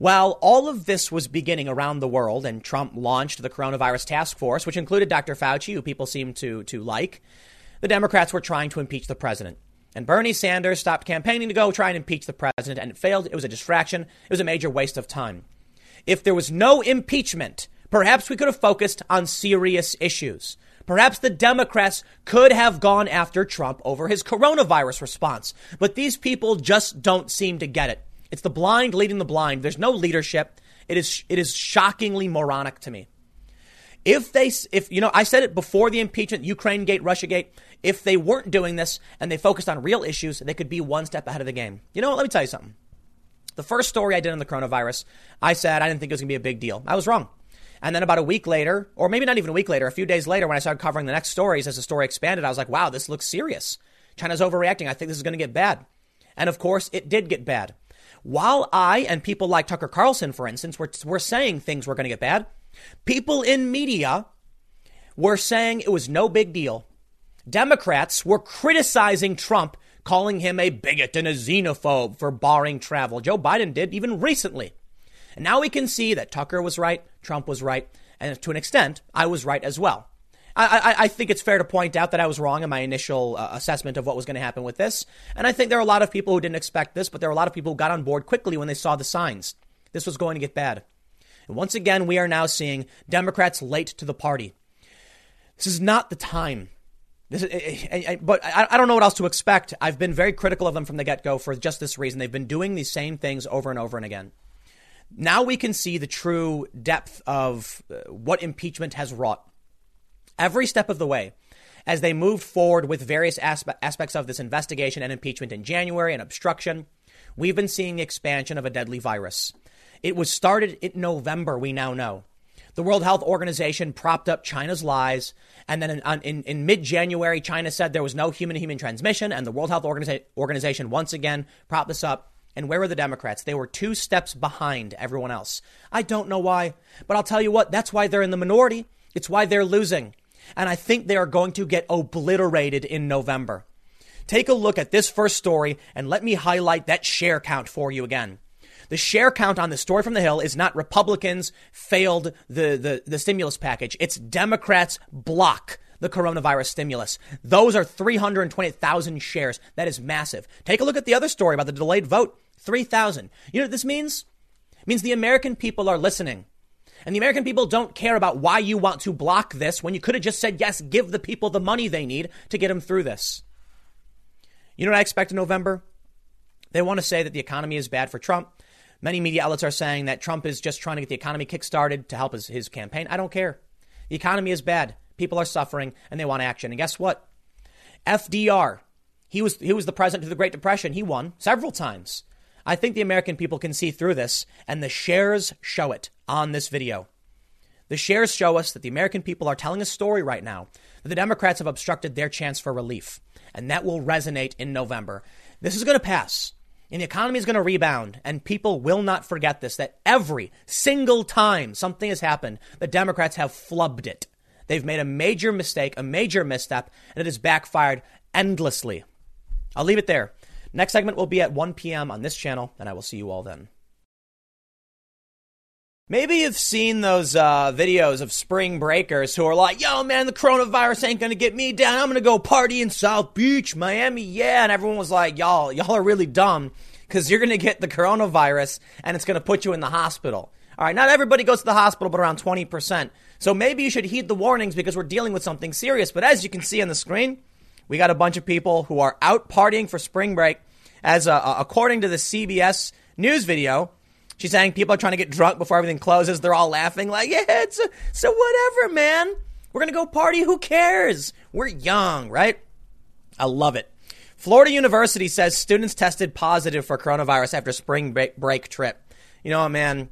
while all of this was beginning around the world and Trump launched the coronavirus task force, which included Dr. Fauci, who people seem to, to like, the Democrats were trying to impeach the president. And Bernie Sanders stopped campaigning to go try and impeach the president, and it failed. It was a distraction. It was a major waste of time. If there was no impeachment, perhaps we could have focused on serious issues. Perhaps the Democrats could have gone after Trump over his coronavirus response, but these people just don't seem to get it. It's the blind leading the blind. There's no leadership. It is, it is shockingly moronic to me. If they, if, you know, I said it before the impeachment, Ukraine gate, Russia gate. If they weren't doing this and they focused on real issues, they could be one step ahead of the game. You know what? Let me tell you something. The first story I did on the coronavirus, I said I didn't think it was going to be a big deal. I was wrong. And then about a week later, or maybe not even a week later, a few days later, when I started covering the next stories as the story expanded, I was like, wow, this looks serious. China's overreacting. I think this is going to get bad. And of course, it did get bad. While I and people like Tucker Carlson, for instance, were, were saying things were going to get bad, people in media were saying it was no big deal. Democrats were criticizing Trump, calling him a bigot and a xenophobe for barring travel. Joe Biden did even recently. And now we can see that Tucker was right, Trump was right, and to an extent, I was right as well. I, I, I think it's fair to point out that I was wrong in my initial uh, assessment of what was going to happen with this. And I think there are a lot of people who didn't expect this, but there are a lot of people who got on board quickly when they saw the signs. This was going to get bad. And once again, we are now seeing Democrats late to the party. This is not the time. This is, I, I, but I, I don't know what else to expect. I've been very critical of them from the get go for just this reason. They've been doing these same things over and over and again. Now we can see the true depth of uh, what impeachment has wrought. Every step of the way, as they moved forward with various aspe- aspects of this investigation and impeachment in January and obstruction, we've been seeing the expansion of a deadly virus. It was started in November, we now know. The World Health Organization propped up China's lies. And then in, in, in mid January, China said there was no human to human transmission. And the World Health Organiza- Organization once again propped this up. And where were the Democrats? They were two steps behind everyone else. I don't know why, but I'll tell you what, that's why they're in the minority. It's why they're losing. And I think they are going to get obliterated in November. Take a look at this first story and let me highlight that share count for you again. The share count on the story from the Hill is not Republicans failed the, the, the stimulus package. It's Democrats block the coronavirus stimulus. Those are 320,000 shares. That is massive. Take a look at the other story about the delayed vote 3,000. You know what this means? It means the American people are listening. And the American people don't care about why you want to block this when you could have just said, yes, give the people the money they need to get them through this. You know what I expect in November? They want to say that the economy is bad for Trump. Many media outlets are saying that Trump is just trying to get the economy kickstarted to help his, his campaign. I don't care. The economy is bad. People are suffering and they want action. And guess what? FDR, he was, he was the president of the Great Depression. He won several times. I think the American people can see through this, and the shares show it on this video. The shares show us that the American people are telling a story right now that the Democrats have obstructed their chance for relief, and that will resonate in November. This is going to pass, and the economy is going to rebound, and people will not forget this that every single time something has happened, the Democrats have flubbed it. They've made a major mistake, a major misstep, and it has backfired endlessly. I'll leave it there. Next segment will be at 1 p.m. on this channel, and I will see you all then. Maybe you've seen those uh, videos of spring breakers who are like, yo, man, the coronavirus ain't gonna get me down. I'm gonna go party in South Beach, Miami, yeah. And everyone was like, y'all, y'all are really dumb because you're gonna get the coronavirus and it's gonna put you in the hospital. All right, not everybody goes to the hospital, but around 20%. So maybe you should heed the warnings because we're dealing with something serious. But as you can see on the screen, we got a bunch of people who are out partying for spring break. As uh, according to the CBS news video, she's saying people are trying to get drunk before everything closes. They're all laughing like, yeah, it's a, so whatever, man. We're gonna go party. Who cares? We're young, right? I love it. Florida University says students tested positive for coronavirus after spring break trip. You know, man,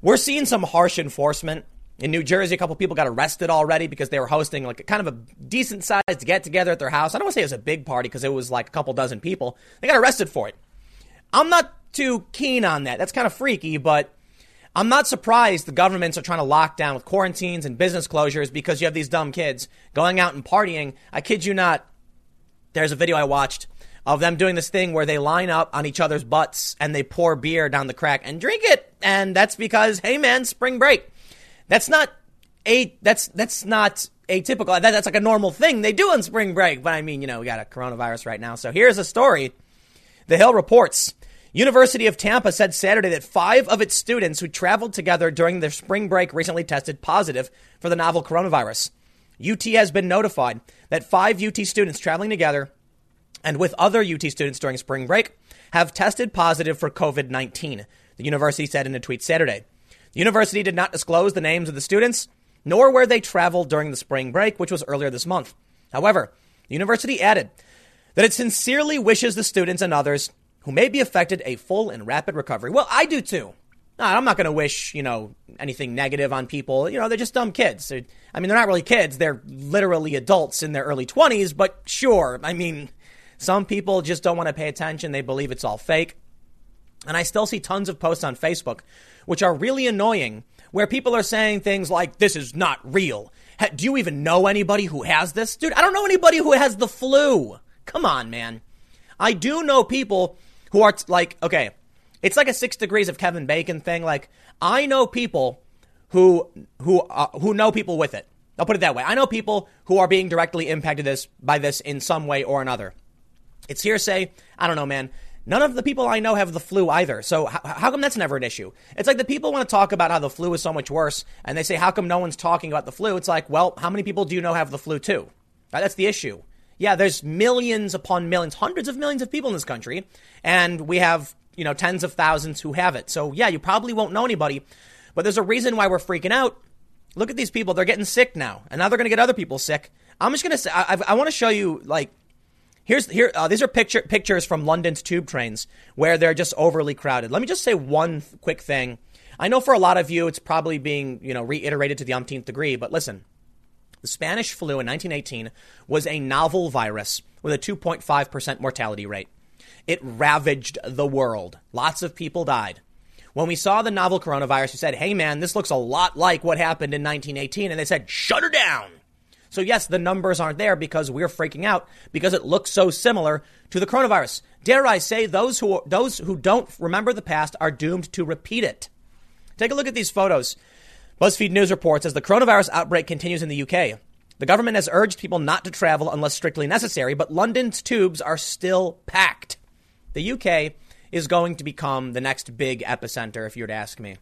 we're seeing some harsh enforcement in New Jersey, a couple people got arrested already because they were hosting like a kind of a decent sized get together at their house. I don't want to say it was a big party because it was like a couple dozen people. They got arrested for it. I'm not too keen on that. That's kind of freaky, but I'm not surprised the governments are trying to lock down with quarantines and business closures because you have these dumb kids going out and partying. I kid you not. There's a video I watched of them doing this thing where they line up on each other's butts and they pour beer down the crack and drink it. And that's because, hey man, spring break. That's not a that's that's not atypical. That, that's like a normal thing they do on spring break. But I mean, you know, we got a coronavirus right now. So here's a story. The Hill reports. University of Tampa said Saturday that five of its students who traveled together during their spring break recently tested positive for the novel coronavirus. UT has been notified that five UT students traveling together and with other UT students during spring break have tested positive for COVID 19, the university said in a tweet Saturday. The university did not disclose the names of the students, nor where they traveled during the spring break, which was earlier this month. However, the university added that it sincerely wishes the students and others who may be affected a full and rapid recovery. Well, I do too. I'm not going to wish, you know, anything negative on people. You know, they're just dumb kids. They're, I mean, they're not really kids. They're literally adults in their early 20s, but sure. I mean, some people just don't want to pay attention. They believe it's all fake. And I still see tons of posts on Facebook, which are really annoying, where people are saying things like, this is not real. Do you even know anybody who has this? Dude, I don't know anybody who has the flu. Come on, man. I do know people who are like, okay, it's like a six degrees of Kevin Bacon thing. Like, I know people who, who, uh, who know people with it. I'll put it that way. I know people who are being directly impacted this by this in some way or another. It's hearsay. I don't know, man. None of the people I know have the flu either. So how, how come that's never an issue? It's like the people want to talk about how the flu is so much worse, and they say, how come no one's talking about the flu? It's like, well, how many people do you know have the flu too? That's the issue. Yeah, there's millions upon millions, hundreds of millions of people in this country, and we have, you know, tens of thousands who have it. So yeah, you probably won't know anybody, but there's a reason why we're freaking out. Look at these people; they're getting sick now, and now they're going to get other people sick. I'm just going to say, I, I want to show you like Here's here. Uh, these are picture pictures from London's tube trains where they're just overly crowded. Let me just say one th- quick thing. I know for a lot of you, it's probably being you know reiterated to the umpteenth degree, but listen. The Spanish flu in 1918 was a novel virus with a 2.5% mortality rate. It ravaged the world. Lots of people died. When we saw the novel coronavirus, we said, hey man, this looks a lot like what happened in 1918. And they said, shut her down. So yes, the numbers aren't there because we're freaking out because it looks so similar to the coronavirus. Dare I say those who those who don't remember the past are doomed to repeat it. Take a look at these photos. BuzzFeed News reports as the coronavirus outbreak continues in the UK. The government has urged people not to travel unless strictly necessary, but London's tubes are still packed. The UK is going to become the next big epicenter, if you were to ask me.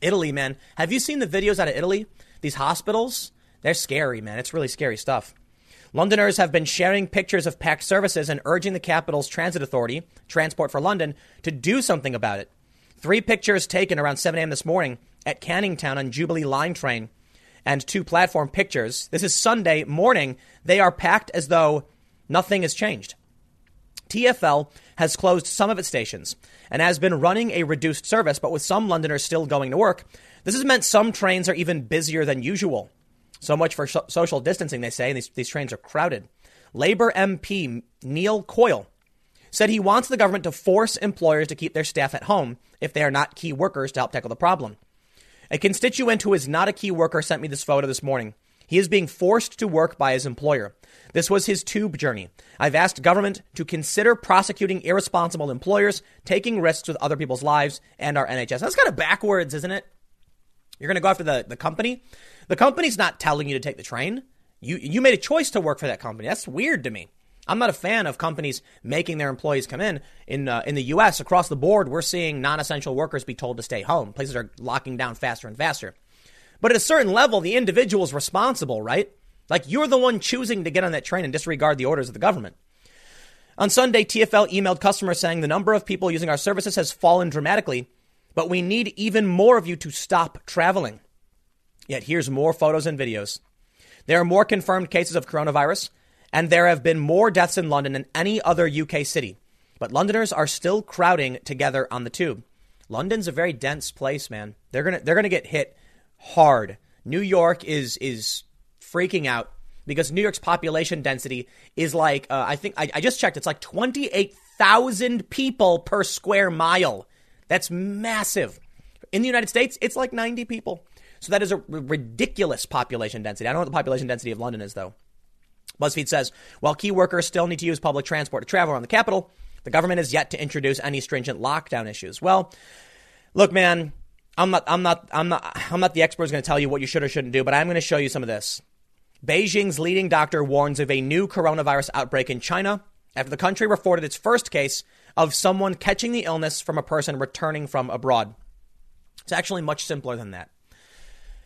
Italy, man. Have you seen the videos out of Italy? These hospitals? They're scary, man. It's really scary stuff. Londoners have been sharing pictures of packed services and urging the capital's transit authority, Transport for London, to do something about it. Three pictures taken around 7 a.m. this morning at Canning Town on Jubilee Line train and two platform pictures. This is Sunday morning. They are packed as though nothing has changed. TFL has closed some of its stations and has been running a reduced service, but with some Londoners still going to work, this has meant some trains are even busier than usual. So much for so- social distancing, they say, and these, these trains are crowded. Labour MP Neil Coyle said he wants the government to force employers to keep their staff at home if they are not key workers to help tackle the problem. A constituent who is not a key worker sent me this photo this morning. He is being forced to work by his employer. This was his tube journey. I've asked government to consider prosecuting irresponsible employers taking risks with other people's lives and our NHS. That's kind of backwards, isn't it? You're going to go after the, the company the company's not telling you to take the train. You, you made a choice to work for that company. That's weird to me. I'm not a fan of companies making their employees come in. In uh, in the U.S. across the board, we're seeing non-essential workers be told to stay home. Places are locking down faster and faster. But at a certain level, the individual is responsible, right? Like you're the one choosing to get on that train and disregard the orders of the government. On Sunday, TFL emailed customers saying the number of people using our services has fallen dramatically, but we need even more of you to stop traveling. Yet here's more photos and videos. There are more confirmed cases of coronavirus, and there have been more deaths in London than any other UK city. But Londoners are still crowding together on the tube. London's a very dense place, man. They're gonna they're gonna get hit hard. New York is is freaking out because New York's population density is like uh, I think I, I just checked. It's like twenty eight thousand people per square mile. That's massive. In the United States, it's like ninety people. So that is a ridiculous population density. I don't know what the population density of London is, though. BuzzFeed says while key workers still need to use public transport to travel around the capital, the government has yet to introduce any stringent lockdown issues. Well, look, man, I'm not, I'm not, I'm not, I'm not the expert who's going to tell you what you should or shouldn't do, but I'm going to show you some of this. Beijing's leading doctor warns of a new coronavirus outbreak in China after the country reported its first case of someone catching the illness from a person returning from abroad. It's actually much simpler than that.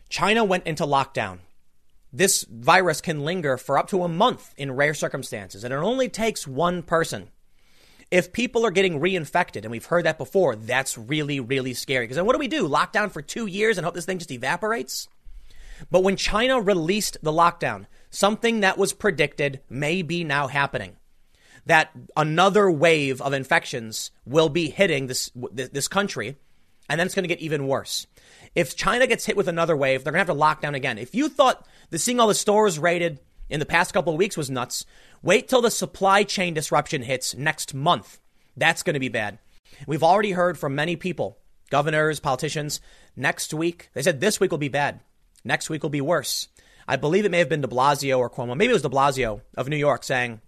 China went into lockdown. this virus can linger for up to a month in rare circumstances, and it only takes one person. If people are getting reinfected, and we've heard that before, that's really, really scary. Because then what do we do? Lockdown for two years and hope this thing just evaporates? But when China released the lockdown, something that was predicted may be now happening. That another wave of infections will be hitting this, this country, and then it's going to get even worse. If China gets hit with another wave, they're going to have to lock down again. If you thought the seeing all the stores raided in the past couple of weeks was nuts, wait till the supply chain disruption hits next month. That's going to be bad. We've already heard from many people, governors, politicians, next week. They said this week will be bad. Next week will be worse. I believe it may have been de Blasio or Cuomo. Maybe it was de Blasio of New York saying,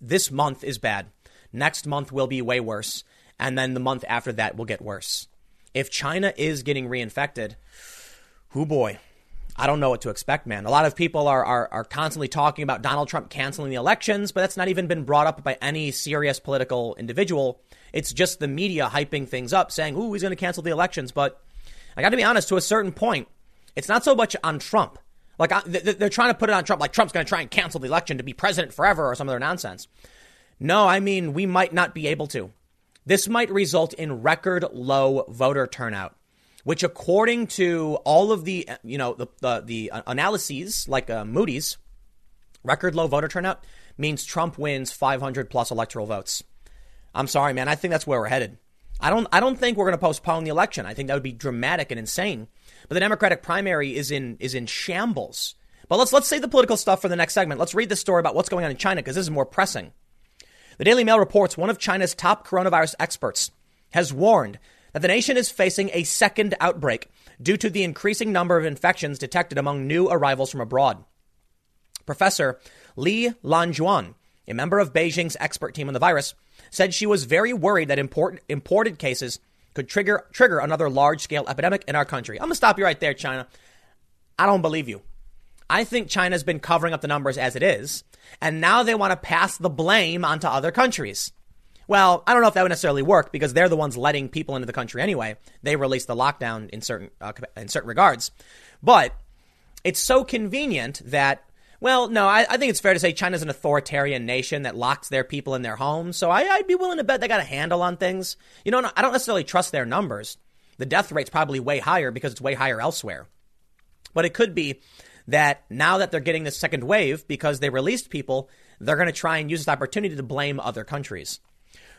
this month is bad. Next month will be way worse. And then the month after that will get worse. If China is getting reinfected, who boy, I don't know what to expect, man. A lot of people are, are, are constantly talking about Donald Trump canceling the elections, but that's not even been brought up by any serious political individual. It's just the media hyping things up, saying, ooh, he's going to cancel the elections. But I got to be honest, to a certain point, it's not so much on Trump. Like they're trying to put it on Trump, like Trump's going to try and cancel the election to be president forever or some other nonsense. No, I mean we might not be able to. This might result in record low voter turnout, which, according to all of the you know the the, the analyses like uh, Moody's, record low voter turnout means Trump wins 500 plus electoral votes. I'm sorry, man. I think that's where we're headed. I don't I don't think we're going to postpone the election. I think that would be dramatic and insane. But the Democratic primary is in is in shambles. But let's let's save the political stuff for the next segment. Let's read the story about what's going on in China because this is more pressing. The Daily Mail reports one of China's top coronavirus experts has warned that the nation is facing a second outbreak due to the increasing number of infections detected among new arrivals from abroad. Professor Li Lanjuan, a member of Beijing's expert team on the virus, said she was very worried that import, imported cases could trigger trigger another large scale epidemic in our country. I'm gonna stop you right there, China. I don't believe you. I think China's been covering up the numbers as it is, and now they want to pass the blame onto other countries. Well, I don't know if that would necessarily work because they're the ones letting people into the country anyway. They released the lockdown in certain uh, in certain regards, but it's so convenient that well, no, I, I, think it's fair to say China's an authoritarian nation that locks their people in their homes. So I, would be willing to bet they got a handle on things. You know, I don't necessarily trust their numbers. The death rate's probably way higher because it's way higher elsewhere. But it could be that now that they're getting this second wave because they released people, they're going to try and use this opportunity to blame other countries.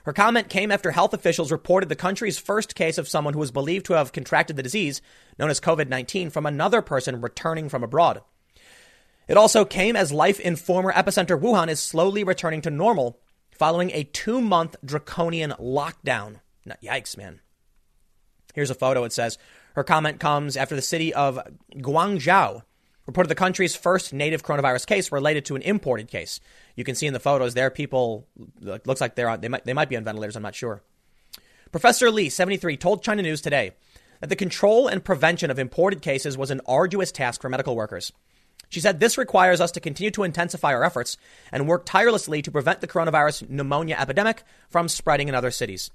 Her comment came after health officials reported the country's first case of someone who was believed to have contracted the disease, known as COVID 19, from another person returning from abroad. It also came as life in former epicenter Wuhan is slowly returning to normal following a two month draconian lockdown. Yikes, man. Here's a photo. It says her comment comes after the city of Guangzhou reported the country's first native coronavirus case related to an imported case. You can see in the photos there people looks like they're on, they might they might be on ventilators. I'm not sure. Professor Li, 73, told China News today that the control and prevention of imported cases was an arduous task for medical workers. She said this requires us to continue to intensify our efforts and work tirelessly to prevent the coronavirus pneumonia epidemic from spreading in other cities.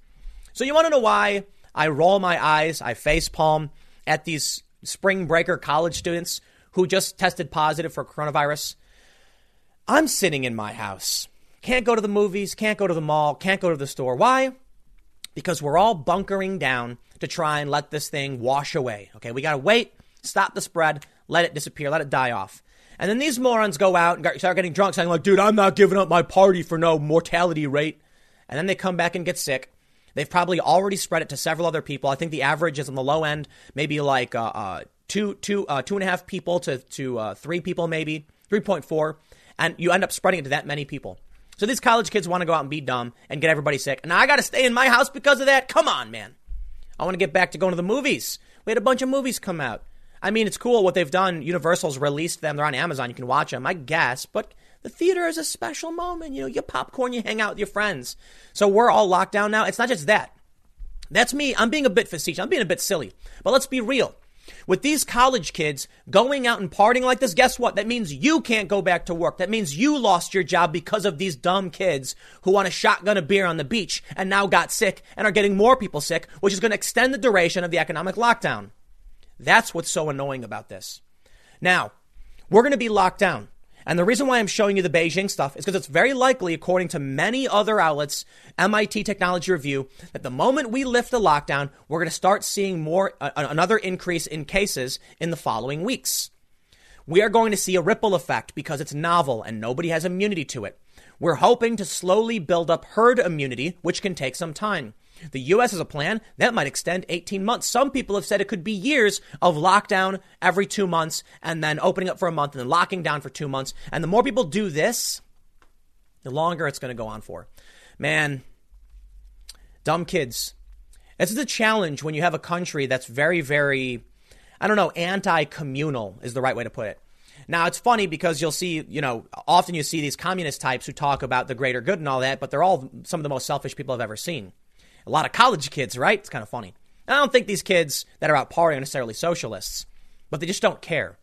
So you want to know why I roll my eyes, I face palm at these spring breaker college students who just tested positive for coronavirus? I'm sitting in my house. Can't go to the movies, can't go to the mall, can't go to the store. Why? Because we're all bunkering down to try and let this thing wash away. Okay, we got to wait, stop the spread, let it disappear, let it die off. And then these morons go out and start getting drunk, saying, like, dude, I'm not giving up my party for no mortality rate. And then they come back and get sick. They've probably already spread it to several other people. I think the average is on the low end, maybe like uh, uh, two, two, uh, two and a half people to, to uh, three people, maybe 3.4. And you end up spreading it to that many people. So these college kids want to go out and be dumb and get everybody sick. And I got to stay in my house because of that. Come on, man. I want to get back to going to the movies. We had a bunch of movies come out. I mean, it's cool what they've done. Universal's released them. They're on Amazon. You can watch them, I guess. But the theater is a special moment. You know, you popcorn, you hang out with your friends. So we're all locked down now. It's not just that. That's me. I'm being a bit facetious. I'm being a bit silly. But let's be real. With these college kids going out and partying like this, guess what? That means you can't go back to work. That means you lost your job because of these dumb kids who want to shotgun a beer on the beach and now got sick and are getting more people sick, which is going to extend the duration of the economic lockdown. That's what's so annoying about this. Now, we're going to be locked down. And the reason why I'm showing you the Beijing stuff is because it's very likely, according to many other outlets, MIT Technology Review, that the moment we lift the lockdown, we're going to start seeing more, uh, another increase in cases in the following weeks. We are going to see a ripple effect because it's novel and nobody has immunity to it. We're hoping to slowly build up herd immunity, which can take some time. The U.S. has a plan that might extend 18 months. Some people have said it could be years of lockdown every two months and then opening up for a month and then locking down for two months. And the more people do this, the longer it's going to go on for. Man, dumb kids. This is a challenge when you have a country that's very, very, I don't know, anti communal is the right way to put it. Now, it's funny because you'll see, you know, often you see these communist types who talk about the greater good and all that, but they're all some of the most selfish people I've ever seen a lot of college kids, right? It's kind of funny. And I don't think these kids that are out partying are necessarily socialists, but they just don't care.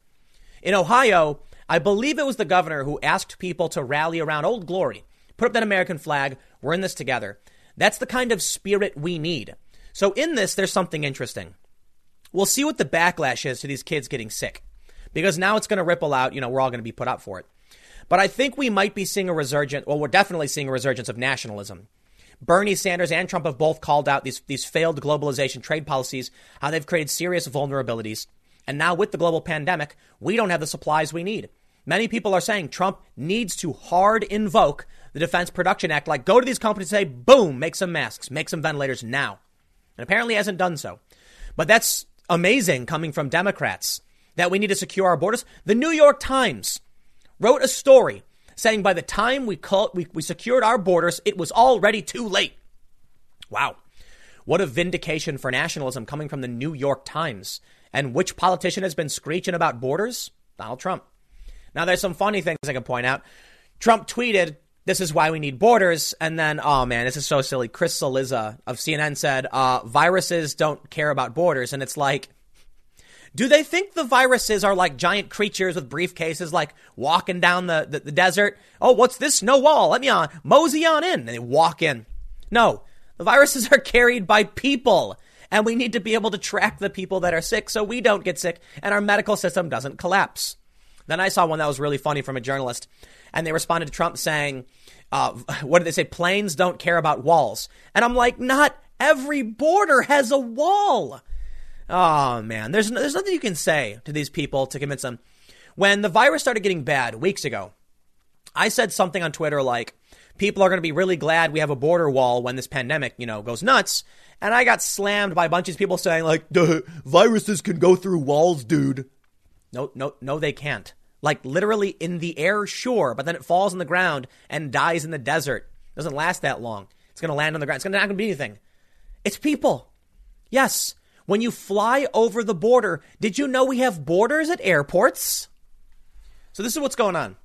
In Ohio, I believe it was the governor who asked people to rally around Old Glory, put up that American flag. We're in this together. That's the kind of spirit we need. So, in this, there's something interesting. We'll see what the backlash is to these kids getting sick because now it's going to ripple out. You know, we're all going to be put up for it. But I think we might be seeing a resurgence, well, we're definitely seeing a resurgence of nationalism. Bernie Sanders and Trump have both called out these, these failed globalization trade policies, how they've created serious vulnerabilities. And now with the global pandemic, we don't have the supplies we need. Many people are saying Trump needs to hard invoke the Defense Production Act, like go to these companies and say, boom, make some masks, make some ventilators now. And apparently hasn't done so. But that's amazing coming from Democrats that we need to secure our borders. The New York Times wrote a story saying by the time we, we, we secured our borders, it was already too late. Wow. What a vindication for nationalism coming from the New York Times. And which politician has been screeching about borders? Donald Trump. Now, there's some funny things I can point out. Trump tweeted, This is why we need borders. And then, oh man, this is so silly. Chris Cillizza of CNN said, uh, Viruses don't care about borders. And it's like, do they think the viruses are like giant creatures with briefcases, like walking down the, the, the desert? Oh, what's this? No wall. Let me on. Mosey on in. And they walk in. No, the viruses are carried by people. And we need to be able to track the people that are sick so we don't get sick and our medical system doesn't collapse. Then I saw one that was really funny from a journalist. And they responded to Trump saying, uh, what did they say? Planes don't care about walls. And I'm like, not every border has a wall. Oh man, there's there's nothing you can say to these people to convince them. When the virus started getting bad weeks ago, I said something on Twitter like, "People are going to be really glad we have a border wall when this pandemic, you know, goes nuts." And I got slammed by a bunch of people saying like, "Viruses can go through walls, dude." No, no, no, they can't. Like literally in the air, sure, but then it falls on the ground and dies in the desert. It doesn't last that long. It's going to land on the ground. It's not going to be anything. It's people. Yes, when you fly over the border, did you know we have borders at airports? So, this is what's going on.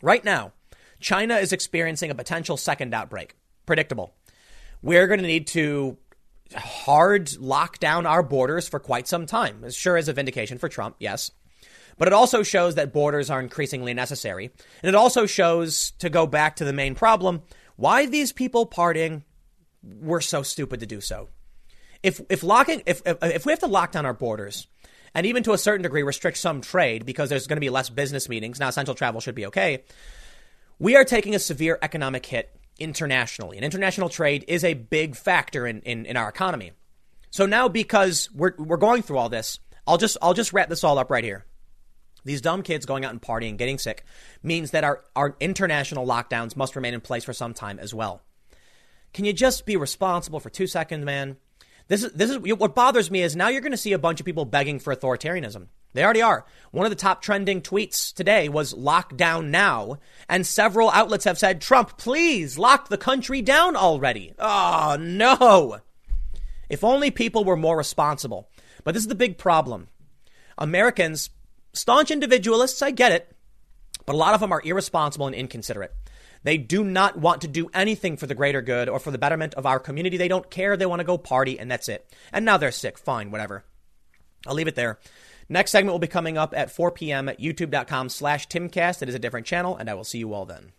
Right now, China is experiencing a potential second outbreak. Predictable. We're going to need to hard lock down our borders for quite some time. As sure as a vindication for Trump, yes. But it also shows that borders are increasingly necessary. And it also shows, to go back to the main problem, why these people partying were so stupid to do so if if locking if, if if we have to lock down our borders and even to a certain degree restrict some trade because there's going to be less business meetings now essential travel should be okay we are taking a severe economic hit internationally. And international trade is a big factor in, in, in our economy. So now because we're, we're going through all this i'll just i'll just wrap this all up right here. These dumb kids going out and partying getting sick means that our, our international lockdowns must remain in place for some time as well. Can you just be responsible for two seconds man this is this is what bothers me is now you're going to see a bunch of people begging for authoritarianism. They already are. One of the top trending tweets today was lockdown now, and several outlets have said, "Trump, please lock the country down already." Oh, no. If only people were more responsible. But this is the big problem. Americans, staunch individualists, I get it, but a lot of them are irresponsible and inconsiderate. They do not want to do anything for the greater good or for the betterment of our community. They don't care. They want to go party, and that's it. And now they're sick. Fine, whatever. I'll leave it there. Next segment will be coming up at 4 p.m. at youtube.com slash timcast. It is a different channel, and I will see you all then.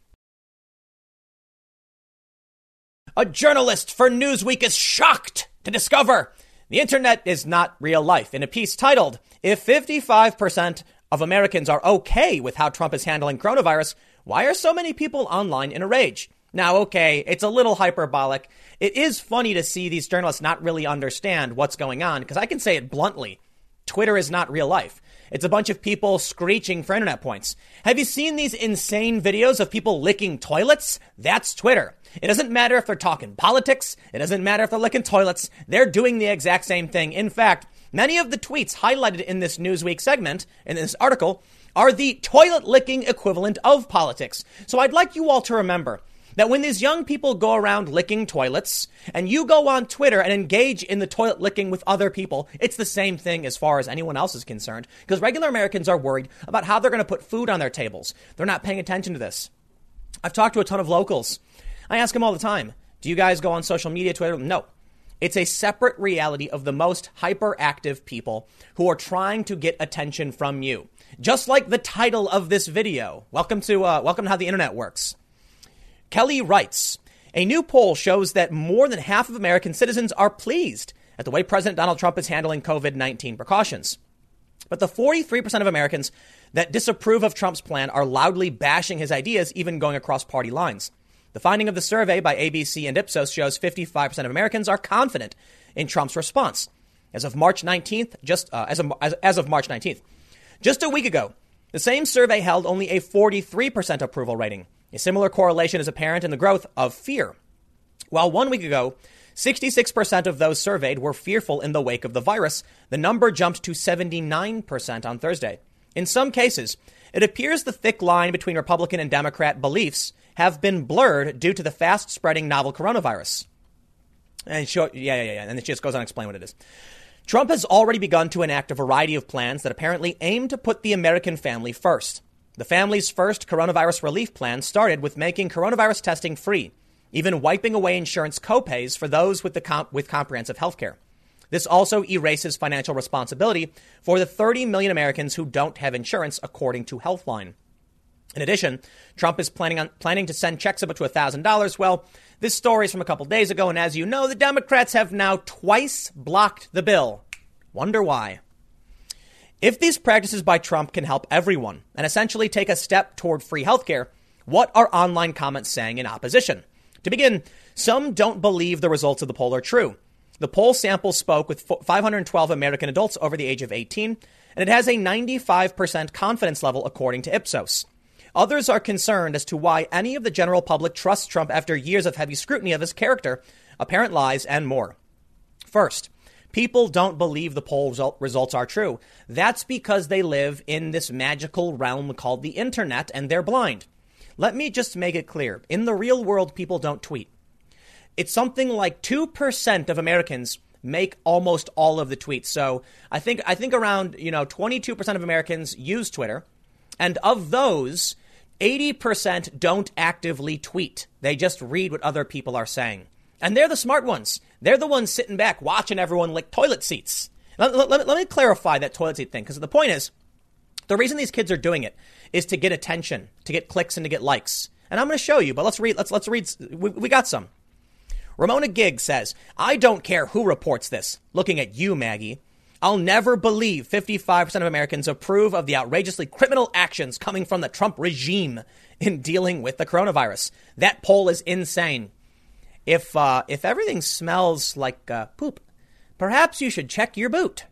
A journalist for Newsweek is shocked to discover the internet is not real life in a piece titled, If 55% of Americans are okay with how Trump is handling coronavirus, why are so many people online in a rage? Now, okay, it's a little hyperbolic. It is funny to see these journalists not really understand what's going on because I can say it bluntly. Twitter is not real life. It's a bunch of people screeching for internet points. Have you seen these insane videos of people licking toilets? That's Twitter. It doesn't matter if they're talking politics. It doesn't matter if they're licking toilets. They're doing the exact same thing. In fact, many of the tweets highlighted in this Newsweek segment, in this article, are the toilet licking equivalent of politics. So I'd like you all to remember that when these young people go around licking toilets and you go on Twitter and engage in the toilet licking with other people, it's the same thing as far as anyone else is concerned. Because regular Americans are worried about how they're going to put food on their tables. They're not paying attention to this. I've talked to a ton of locals. I ask them all the time, do you guys go on social media, Twitter? No. It's a separate reality of the most hyperactive people who are trying to get attention from you. Just like the title of this video. Welcome to uh, welcome to how the internet works. Kelly writes A new poll shows that more than half of American citizens are pleased at the way President Donald Trump is handling COVID 19 precautions. But the 43% of Americans that disapprove of Trump's plan are loudly bashing his ideas, even going across party lines. The finding of the survey by ABC and Ipsos shows 55% of Americans are confident in Trump's response. As of March 19th, just uh, as, of, as, as of March 19th, just a week ago, the same survey held only a 43% approval rating. A similar correlation is apparent in the growth of fear. While one week ago, 66% of those surveyed were fearful in the wake of the virus, the number jumped to 79% on Thursday. In some cases, it appears the thick line between Republican and Democrat beliefs have been blurred due to the fast spreading novel coronavirus. And show, yeah, yeah, yeah. And it just goes on to explain what it is. Trump has already begun to enact a variety of plans that apparently aim to put the American family first. The family's first coronavirus relief plan started with making coronavirus testing free, even wiping away insurance copays for those with, the comp- with comprehensive health care. This also erases financial responsibility for the 30 million Americans who don't have insurance, according to Healthline. In addition, Trump is planning on planning to send checks up to $1,000. Well, this story is from a couple days ago, and as you know, the Democrats have now twice blocked the bill. Wonder why? If these practices by Trump can help everyone and essentially take a step toward free healthcare, what are online comments saying in opposition? To begin, some don't believe the results of the poll are true. The poll sample spoke with 512 American adults over the age of 18, and it has a 95% confidence level according to Ipsos. Others are concerned as to why any of the general public trusts Trump after years of heavy scrutiny of his character, apparent lies, and more. First, People don't believe the poll result, results are true. That's because they live in this magical realm called the internet and they're blind. Let me just make it clear. In the real world, people don't tweet. It's something like 2% of Americans make almost all of the tweets. So I think, I think around, you know, 22% of Americans use Twitter. And of those, 80% don't actively tweet. They just read what other people are saying. And they're the smart ones. They're the ones sitting back watching everyone lick toilet seats. Let, let, let, let me clarify that toilet seat thing because the point is the reason these kids are doing it is to get attention, to get clicks, and to get likes. And I'm going to show you, but let's read. Let's let's read. We, we got some. Ramona Gig says, "I don't care who reports this. Looking at you, Maggie." I'll never believe 55% of Americans approve of the outrageously criminal actions coming from the Trump regime in dealing with the coronavirus. That poll is insane. If, uh, if everything smells like uh, poop, perhaps you should check your boot.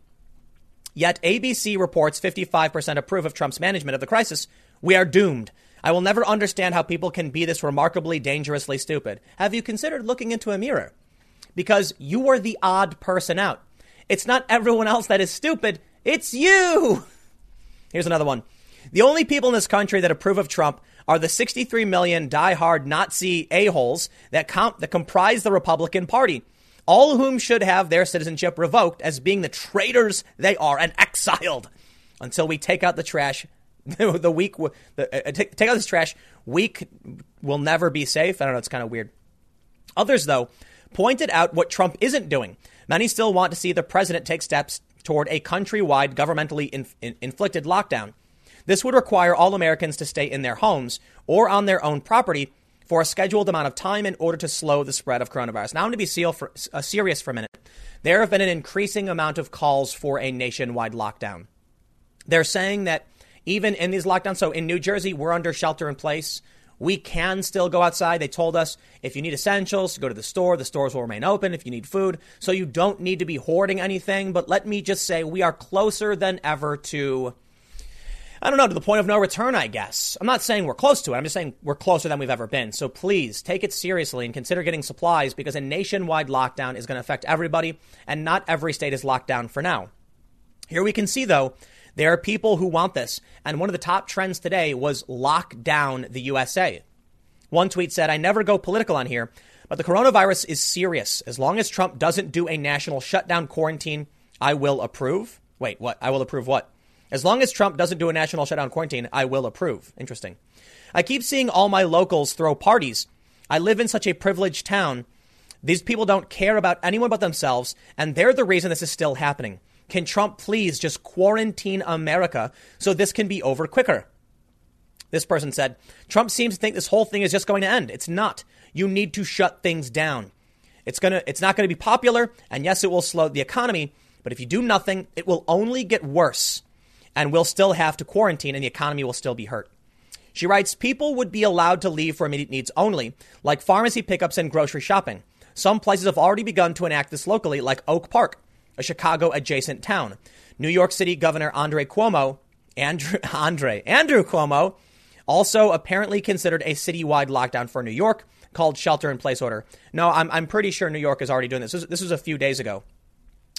Yet ABC reports 55% approve of Trump's management of the crisis. We are doomed. I will never understand how people can be this remarkably dangerously stupid. Have you considered looking into a mirror? Because you are the odd person out. It's not everyone else that is stupid, it's you! Here's another one. The only people in this country that approve of Trump are the 63 million die-hard Nazi a-holes that, comp- that comprise the Republican Party, all of whom should have their citizenship revoked as being the traitors they are and exiled until we take out the trash. the weak, the, uh, take, take out this trash. Weak will never be safe. I don't know. It's kind of weird. Others, though, pointed out what Trump isn't doing. Many still want to see the president take steps toward a countrywide governmentally inf- inflicted lockdown. This would require all Americans to stay in their homes or on their own property for a scheduled amount of time in order to slow the spread of coronavirus. Now, I'm going to be uh, serious for a minute. There have been an increasing amount of calls for a nationwide lockdown. They're saying that even in these lockdowns. So in New Jersey, we're under shelter in place. We can still go outside. They told us if you need essentials, go to the store. The stores will remain open if you need food. So you don't need to be hoarding anything. But let me just say, we are closer than ever to, I don't know, to the point of no return, I guess. I'm not saying we're close to it. I'm just saying we're closer than we've ever been. So please take it seriously and consider getting supplies because a nationwide lockdown is going to affect everybody and not every state is locked down for now. Here we can see, though, there are people who want this. And one of the top trends today was lock down the USA. One tweet said, I never go political on here, but the coronavirus is serious. As long as Trump doesn't do a national shutdown quarantine, I will approve. Wait, what? I will approve what? As long as Trump doesn't do a national shutdown quarantine, I will approve. Interesting. I keep seeing all my locals throw parties. I live in such a privileged town. These people don't care about anyone but themselves, and they're the reason this is still happening. Can Trump please just quarantine America so this can be over quicker? This person said, Trump seems to think this whole thing is just going to end. It's not. You need to shut things down. It's gonna it's not gonna be popular, and yes, it will slow the economy, but if you do nothing, it will only get worse. And we'll still have to quarantine and the economy will still be hurt. She writes, people would be allowed to leave for immediate needs only, like pharmacy pickups and grocery shopping. Some places have already begun to enact this locally, like Oak Park a Chicago adjacent town. New York City Governor Andre Cuomo, Andrew, Andre, Andrew Cuomo, also apparently considered a citywide lockdown for New York called shelter in place order. No, I'm, I'm pretty sure New York is already doing this. This, this was a few days ago.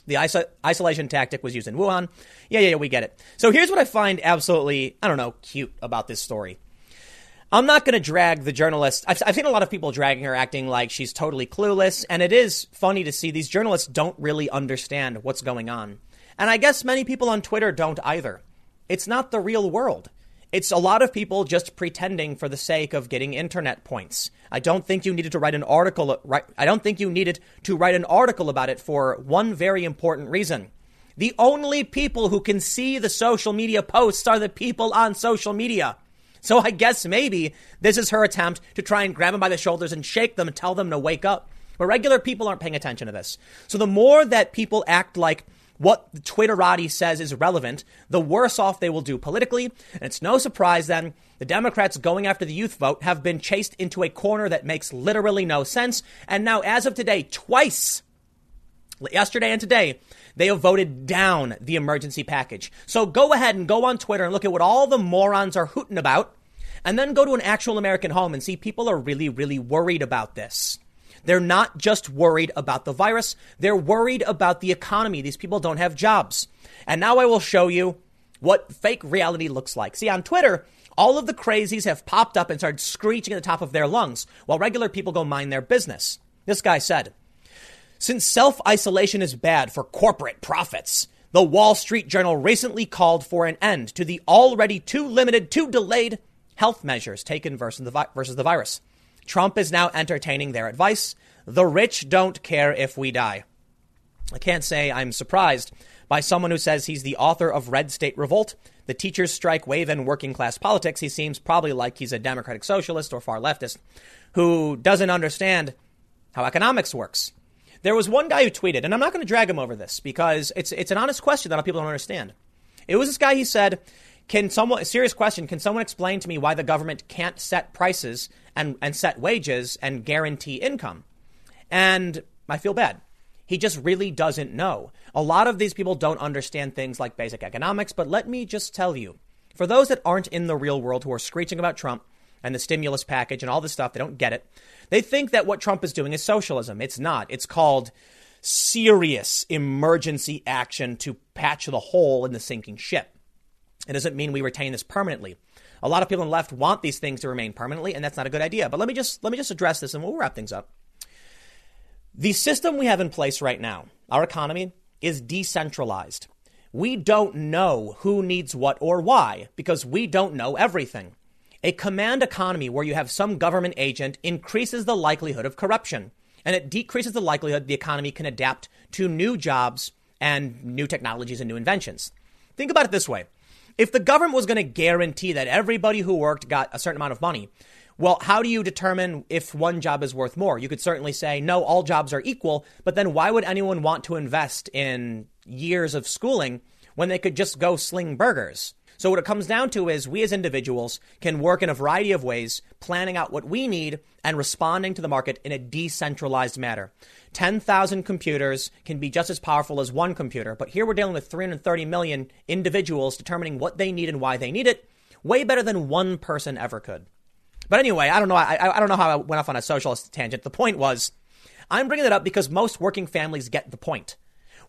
The iso- isolation tactic was used in Wuhan. Yeah, yeah, yeah, we get it. So here's what I find absolutely, I don't know, cute about this story. I'm not going to drag the journalist. I've, I've, seen a lot of people dragging her, acting like she's totally clueless. And it is funny to see these journalists don't really understand what's going on. And I guess many people on Twitter don't either. It's not the real world. It's a lot of people just pretending for the sake of getting internet points. I don't think you needed to write an article. Right, I don't think you needed to write an article about it for one very important reason. The only people who can see the social media posts are the people on social media. So I guess maybe this is her attempt to try and grab them by the shoulders and shake them and tell them to wake up. But regular people aren't paying attention to this. So the more that people act like what the Twitterati says is relevant, the worse off they will do politically. And it's no surprise then the Democrats going after the youth vote have been chased into a corner that makes literally no sense. And now, as of today, twice, yesterday and today, they have voted down the emergency package. So go ahead and go on Twitter and look at what all the morons are hooting about, and then go to an actual American home and see people are really, really worried about this. They're not just worried about the virus, they're worried about the economy. These people don't have jobs. And now I will show you what fake reality looks like. See, on Twitter, all of the crazies have popped up and started screeching at the top of their lungs while regular people go mind their business. This guy said, since self isolation is bad for corporate profits, the Wall Street Journal recently called for an end to the already too limited, too delayed health measures taken versus the, vi- versus the virus. Trump is now entertaining their advice. The rich don't care if we die. I can't say I'm surprised by someone who says he's the author of Red State Revolt, the teachers' strike wave, and working class politics. He seems probably like he's a democratic socialist or far leftist who doesn't understand how economics works. There was one guy who tweeted, and I'm not going to drag him over this because it's it's an honest question that people don't understand. It was this guy. He said, "Can someone serious question? Can someone explain to me why the government can't set prices and and set wages and guarantee income?" And I feel bad. He just really doesn't know. A lot of these people don't understand things like basic economics. But let me just tell you, for those that aren't in the real world who are screeching about Trump and the stimulus package and all this stuff, they don't get it. They think that what Trump is doing is socialism. It's not. It's called serious emergency action to patch the hole in the sinking ship. It doesn't mean we retain this permanently. A lot of people on the left want these things to remain permanently, and that's not a good idea. But let me just let me just address this, and we'll wrap things up. The system we have in place right now, our economy, is decentralized. We don't know who needs what or why because we don't know everything. A command economy where you have some government agent increases the likelihood of corruption, and it decreases the likelihood the economy can adapt to new jobs and new technologies and new inventions. Think about it this way. If the government was going to guarantee that everybody who worked got a certain amount of money, well, how do you determine if one job is worth more? You could certainly say, no, all jobs are equal, but then why would anyone want to invest in years of schooling when they could just go sling burgers? So what it comes down to is we as individuals can work in a variety of ways, planning out what we need and responding to the market in a decentralized manner. 10,000 computers can be just as powerful as one computer, but here we're dealing with 330 million individuals determining what they need and why they need it, way better than one person ever could. But anyway, I don't know. I, I don't know how I went off on a socialist tangent. The point was, I'm bringing it up because most working families get the point.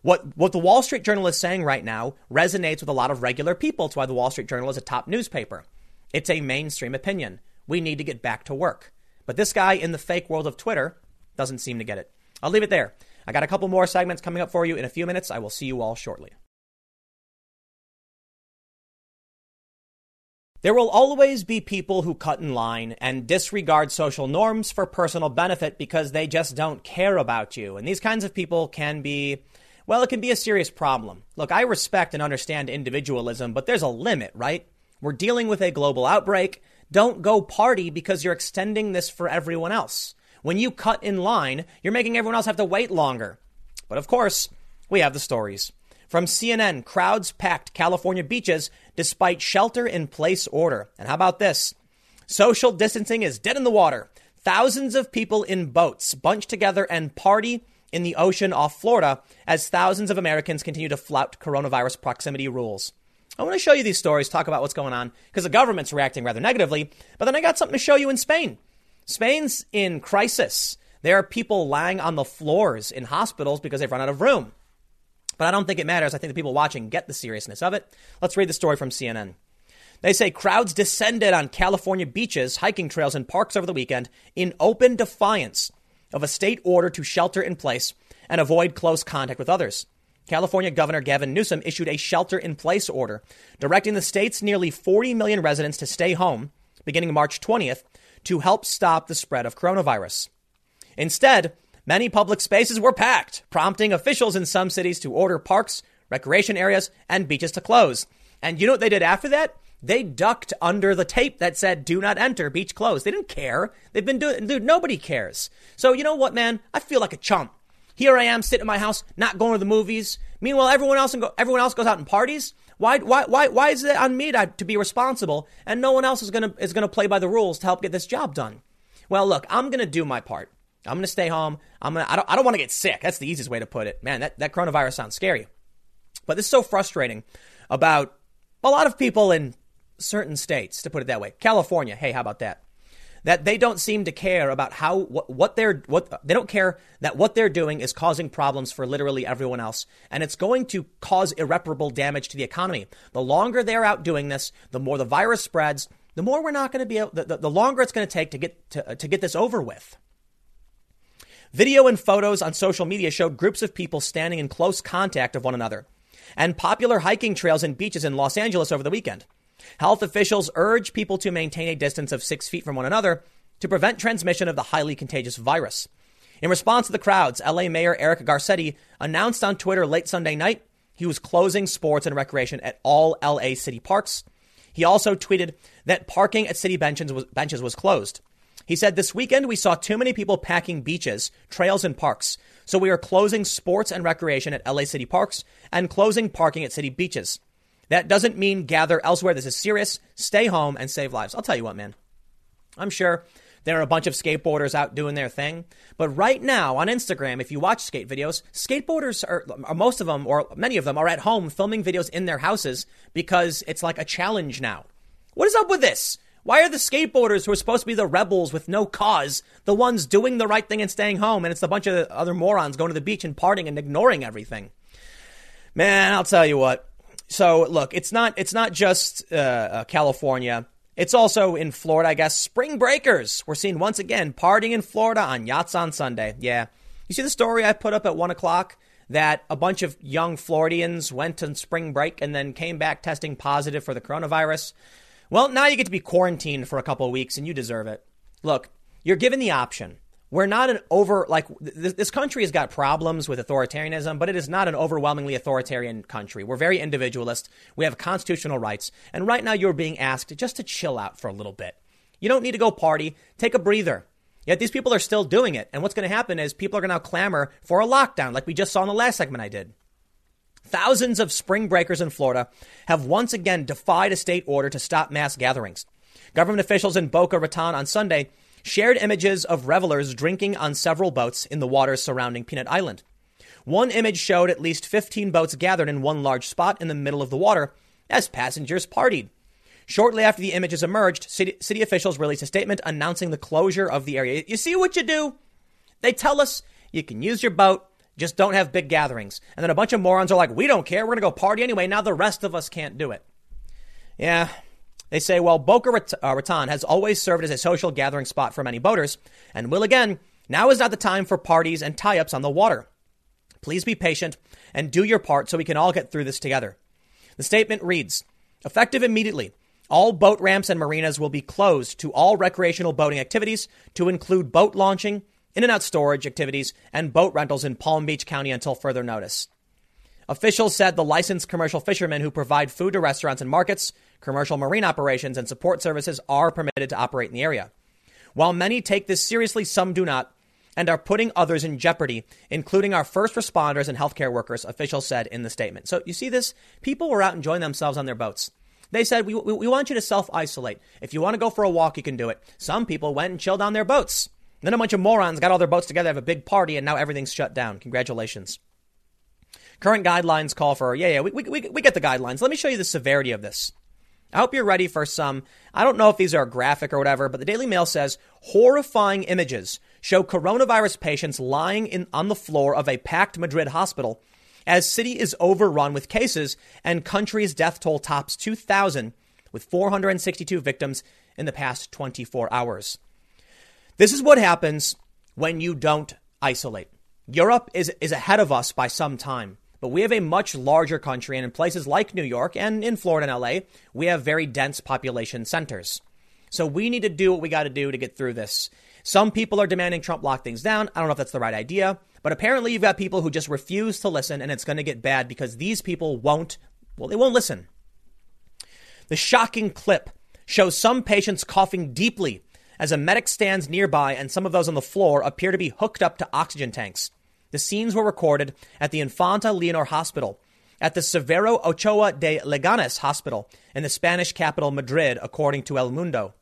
What, what the Wall Street Journal is saying right now resonates with a lot of regular people. It's why the Wall Street Journal is a top newspaper. It's a mainstream opinion. We need to get back to work. But this guy in the fake world of Twitter doesn't seem to get it. I'll leave it there. I got a couple more segments coming up for you in a few minutes. I will see you all shortly. There will always be people who cut in line and disregard social norms for personal benefit because they just don't care about you. And these kinds of people can be well, it can be a serious problem. Look, I respect and understand individualism, but there's a limit, right? We're dealing with a global outbreak. Don't go party because you're extending this for everyone else. When you cut in line, you're making everyone else have to wait longer. But of course, we have the stories. From CNN, crowds packed California beaches despite shelter in place order. And how about this? Social distancing is dead in the water. Thousands of people in boats bunch together and party in the ocean off Florida as thousands of Americans continue to flout coronavirus proximity rules. I want to show you these stories, talk about what's going on, because the government's reacting rather negatively. But then I got something to show you in Spain. Spain's in crisis. There are people lying on the floors in hospitals because they've run out of room. But I don't think it matters. I think the people watching get the seriousness of it. Let's read the story from CNN. They say crowds descended on California beaches, hiking trails, and parks over the weekend in open defiance of a state order to shelter in place and avoid close contact with others. California Governor Gavin Newsom issued a shelter in place order directing the state's nearly 40 million residents to stay home beginning March 20th to help stop the spread of coronavirus. Instead, many public spaces were packed, prompting officials in some cities to order parks, recreation areas, and beaches to close. And you know what they did after that? They ducked under the tape that said, do not enter, beach closed. They didn't care. They've been doing, dude, nobody cares. So you know what, man? I feel like a chump. Here I am sitting in my house, not going to the movies. Meanwhile, everyone else, go, everyone else goes out and parties. Why, why, why, why is it on me to, to be responsible and no one else is going to, is going to play by the rules to help get this job done? Well, look, I'm going to do my part. I'm going to stay home. I'm going to, I don't, I don't want to get sick. That's the easiest way to put it. Man, that, that coronavirus sounds scary. But this is so frustrating about a lot of people in certain states, to put it that way. California, hey, how about that? That they don't seem to care about how what, what they're what they don't care that what they're doing is causing problems for literally everyone else, and it's going to cause irreparable damage to the economy. The longer they're out doing this, the more the virus spreads, the more we're not going to be able, the, the, the longer it's going to take to get to, to get this over with. Video and photos on social media showed groups of people standing in close contact of one another, and popular hiking trails and beaches in Los Angeles over the weekend. Health officials urge people to maintain a distance of six feet from one another to prevent transmission of the highly contagious virus. In response to the crowds, LA Mayor Eric Garcetti announced on Twitter late Sunday night he was closing sports and recreation at all LA city parks. He also tweeted that parking at city benches was, benches was closed. He said, This weekend we saw too many people packing beaches, trails, and parks, so we are closing sports and recreation at LA city parks and closing parking at city beaches. That doesn't mean gather elsewhere. This is serious. Stay home and save lives. I'll tell you what, man. I'm sure there are a bunch of skateboarders out doing their thing. But right now on Instagram, if you watch skate videos, skateboarders are, are, most of them, or many of them, are at home filming videos in their houses because it's like a challenge now. What is up with this? Why are the skateboarders who are supposed to be the rebels with no cause the ones doing the right thing and staying home? And it's a bunch of other morons going to the beach and partying and ignoring everything. Man, I'll tell you what. So look, it's not it's not just uh, uh, California. It's also in Florida, I guess. Spring breakers. We're seeing once again partying in Florida on yachts on Sunday. Yeah, you see the story I put up at one o'clock that a bunch of young Floridians went on spring break and then came back testing positive for the coronavirus. Well, now you get to be quarantined for a couple of weeks, and you deserve it. Look, you're given the option we're not an over like this, this, country has got problems with authoritarianism but it is not an overwhelmingly authoritarian country. We're very individualist. We have constitutional rights. And right now you're being asked just to chill out for a little bit. You don't need to go party. Take a breather. Yet these people are still doing it. And what's going to happen is people are going to clamor for a lockdown like we just saw in the last segment i did. Thousands of spring breakers in Florida have once again defied a state order to stop mass gatherings. Government officials in Boca Raton on Sunday shared images of revelers drinking on several boats in the waters surrounding Peanut Island. One image showed at least 15 boats gathered in one large spot in the middle of the water as passengers partied. Shortly after the images emerged, city, city officials released a statement announcing the closure of the area. You see what you do? They tell us you can use your boat, just don't have big gatherings. And then a bunch of morons are like, we don't care. We're going to go party anyway. Now the rest of us can't do it. Yeah. They say, well, Boca uh, Raton has always served as a social gathering spot for many boaters and will again. Now is not the time for parties and tie ups on the water. Please be patient and do your part so we can all get through this together. The statement reads Effective immediately, all boat ramps and marinas will be closed to all recreational boating activities to include boat launching, in and out storage activities, and boat rentals in Palm Beach County until further notice. Officials said the licensed commercial fishermen who provide food to restaurants and markets, commercial marine operations, and support services are permitted to operate in the area. While many take this seriously, some do not and are putting others in jeopardy, including our first responders and healthcare workers, officials said in the statement. So you see this? People were out enjoying themselves on their boats. They said, we, we, we want you to self isolate. If you want to go for a walk, you can do it. Some people went and chilled on their boats. Then a bunch of morons got all their boats together, have a big party, and now everything's shut down. Congratulations. Current guidelines call for, yeah, yeah, we, we, we get the guidelines. Let me show you the severity of this. I hope you're ready for some. I don't know if these are graphic or whatever, but the Daily Mail says horrifying images show coronavirus patients lying in, on the floor of a packed Madrid hospital as city is overrun with cases and country's death toll tops 2,000 with 462 victims in the past 24 hours. This is what happens when you don't isolate. Europe is, is ahead of us by some time, but we have a much larger country, and in places like New York and in Florida and LA, we have very dense population centers. So we need to do what we got to do to get through this. Some people are demanding Trump lock things down. I don't know if that's the right idea, but apparently you've got people who just refuse to listen, and it's going to get bad because these people won't, well, they won't listen. The shocking clip shows some patients coughing deeply as a medic stands nearby and some of those on the floor appear to be hooked up to oxygen tanks. The scenes were recorded at the Infanta Leonor Hospital, at the Severo Ochoa de Leganes Hospital in the Spanish capital Madrid, according to El Mundo.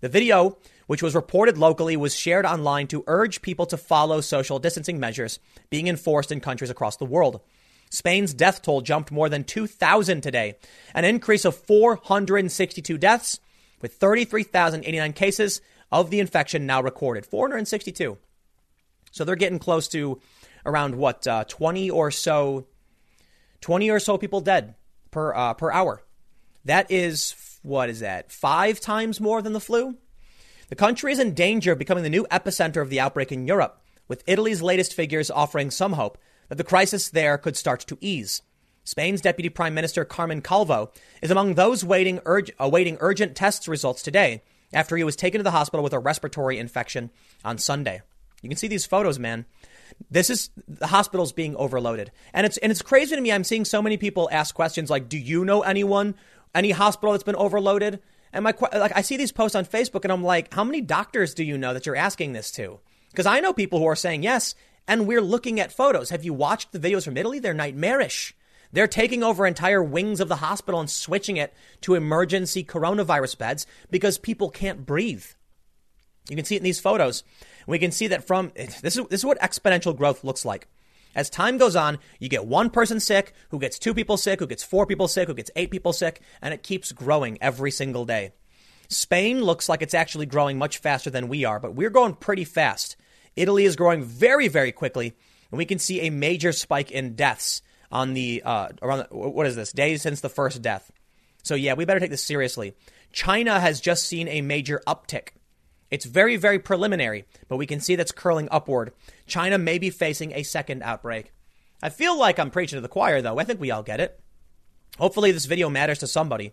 The video, which was reported locally, was shared online to urge people to follow social distancing measures being enforced in countries across the world. Spain's death toll jumped more than 2,000 today, an increase of 462 deaths with 33,089 cases of the infection now recorded. 462. So they're getting close to around what, uh, 20 or so, 20 or so people dead per, uh, per hour. That is, what is that, five times more than the flu? The country is in danger of becoming the new epicenter of the outbreak in Europe, with Italy's latest figures offering some hope that the crisis there could start to ease. Spain's Deputy Prime Minister Carmen Calvo is among those waiting urg- awaiting urgent tests results today after he was taken to the hospital with a respiratory infection on Sunday. You can see these photos, man. This is the hospital's being overloaded. And it's and it's crazy to me. I'm seeing so many people ask questions like, "Do you know anyone, any hospital that's been overloaded?" And my like I see these posts on Facebook and I'm like, "How many doctors do you know that you're asking this to?" Because I know people who are saying yes, and we're looking at photos. Have you watched the videos from Italy? They're nightmarish. They're taking over entire wings of the hospital and switching it to emergency coronavirus beds because people can't breathe. You can see it in these photos. We can see that from this is, this is what exponential growth looks like. As time goes on, you get one person sick, who gets two people sick, who gets four people sick, who gets eight people sick, and it keeps growing every single day. Spain looks like it's actually growing much faster than we are, but we're going pretty fast. Italy is growing very, very quickly, and we can see a major spike in deaths on the uh, around the, what is this days since the first death. So yeah, we better take this seriously. China has just seen a major uptick. It's very very preliminary, but we can see that's curling upward. China may be facing a second outbreak. I feel like I'm preaching to the choir though. I think we all get it. Hopefully this video matters to somebody.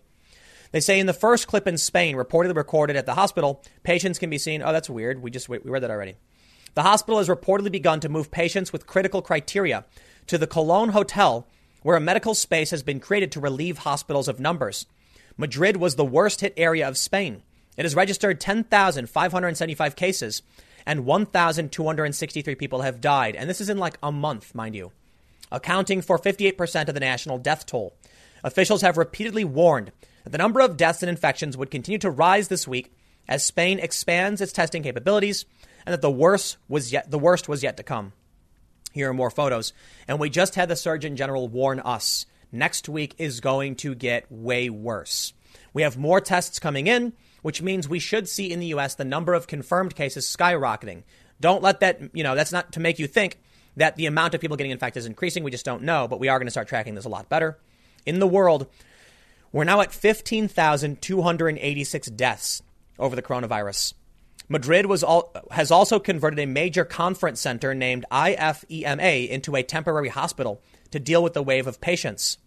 They say in the first clip in Spain, reportedly recorded at the hospital, patients can be seen. Oh, that's weird. We just we read that already. The hospital has reportedly begun to move patients with critical criteria to the Colón Hotel, where a medical space has been created to relieve hospitals of numbers. Madrid was the worst hit area of Spain. It has registered 10,575 cases, and 1,263 people have died. And this is in like a month, mind you. accounting for 58% of the national death toll. Officials have repeatedly warned that the number of deaths and infections would continue to rise this week as Spain expands its testing capabilities and that the worst was yet the worst was yet to come. Here are more photos. And we just had the Surgeon General warn us next week is going to get way worse. We have more tests coming in, which means we should see in the US the number of confirmed cases skyrocketing. Don't let that, you know, that's not to make you think that the amount of people getting infected is increasing. We just don't know, but we are going to start tracking this a lot better. In the world, we're now at 15,286 deaths over the coronavirus. Madrid all, has also converted a major conference center named IFEMA into a temporary hospital to deal with the wave of patients.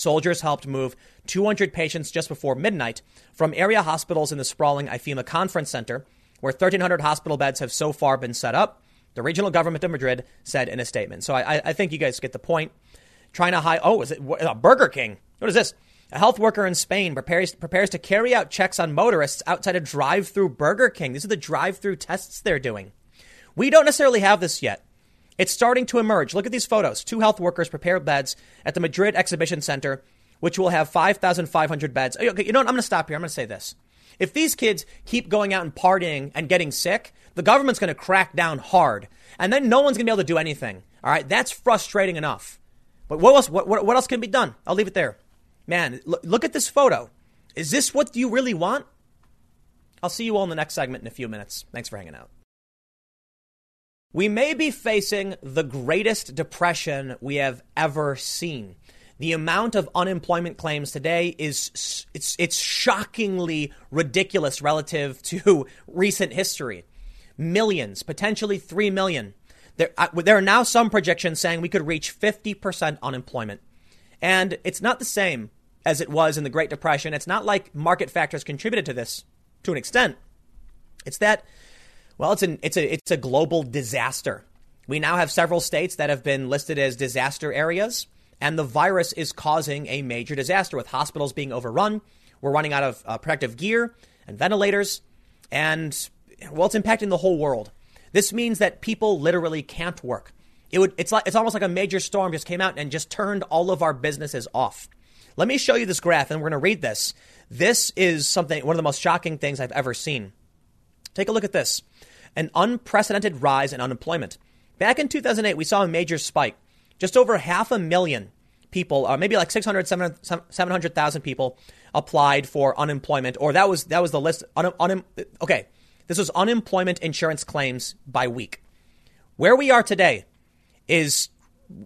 Soldiers helped move 200 patients just before midnight from area hospitals in the sprawling IFEMA Conference Center, where 1,300 hospital beds have so far been set up, the regional government of Madrid said in a statement. So I, I think you guys get the point. Trying to hide, oh, is it a uh, Burger King? What is this? A health worker in Spain prepares, prepares to carry out checks on motorists outside a drive through Burger King. These are the drive through tests they're doing. We don't necessarily have this yet. It's starting to emerge. Look at these photos. Two health workers prepare beds at the Madrid Exhibition Center, which will have 5,500 beds. Oh, okay, you know what? I'm going to stop here. I'm going to say this. If these kids keep going out and partying and getting sick, the government's going to crack down hard. And then no one's going to be able to do anything. All right? That's frustrating enough. But what else, what, what else can be done? I'll leave it there. Man, look, look at this photo. Is this what you really want? I'll see you all in the next segment in a few minutes. Thanks for hanging out. We may be facing the greatest depression we have ever seen. The amount of unemployment claims today is it's it's shockingly ridiculous relative to recent history. Millions, potentially 3 million. There, uh, there are now some projections saying we could reach 50% unemployment. And it's not the same as it was in the Great Depression. It's not like market factors contributed to this to an extent. It's that, well, it's, an, it's, a, it's a global disaster. We now have several states that have been listed as disaster areas, and the virus is causing a major disaster with hospitals being overrun. We're running out of uh, protective gear and ventilators, and, well, it's impacting the whole world. This means that people literally can't work. It would, it's, like, it's almost like a major storm just came out and just turned all of our businesses off. Let me show you this graph and we're going to read this. This is something, one of the most shocking things I've ever seen. Take a look at this an unprecedented rise in unemployment. Back in 2008, we saw a major spike. Just over half a million people, uh, maybe like 600, 700,000 people applied for unemployment, or that was, that was the list. Un, un, okay, this was unemployment insurance claims by week. Where we are today is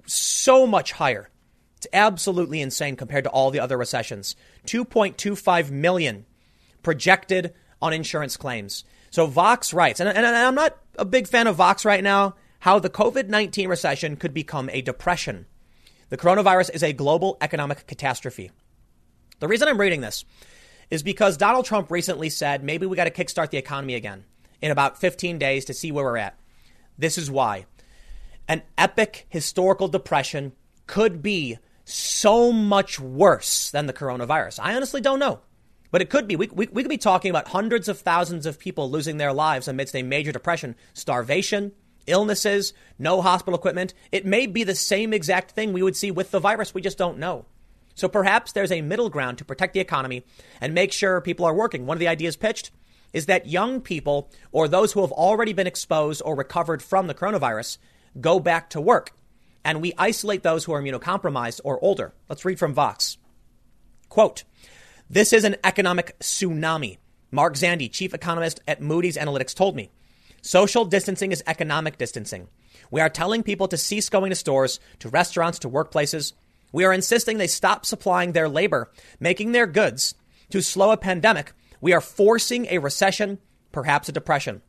so much higher. It's absolutely insane compared to all the other recessions. 2.25 million projected on insurance claims. So Vox writes, and, and, I'm not a big fan of Vox right now, how the COVID 19 recession could become a depression. The coronavirus is a global economic catastrophe. The reason I'm reading this is because Donald Trump recently said maybe we got to kickstart the economy again in about 15 days to see where we're at. This is why. An epic historical depression could be so much worse than the coronavirus? I honestly don't know. But it could be. We, we, we could be talking about hundreds of thousands of people losing their lives amidst a major depression, starvation, illnesses, no hospital equipment. It may be the same exact thing we would see with the virus. We just don't know. So perhaps there's a middle ground to protect the economy and make sure people are working. One of the ideas pitched is that young people or those who have already been exposed or recovered from the coronavirus go back to work and we isolate those who are immunocompromised or older. Let's read from Vox. Quote, this is an economic tsunami. Mark Zandi, chief economist at Moody's Analytics, told me. Social distancing is economic distancing. We are telling people to cease going to stores, to restaurants, to workplaces. We are insisting they stop supplying their labor, making their goods. To slow a pandemic, we are forcing a recession, perhaps a depression.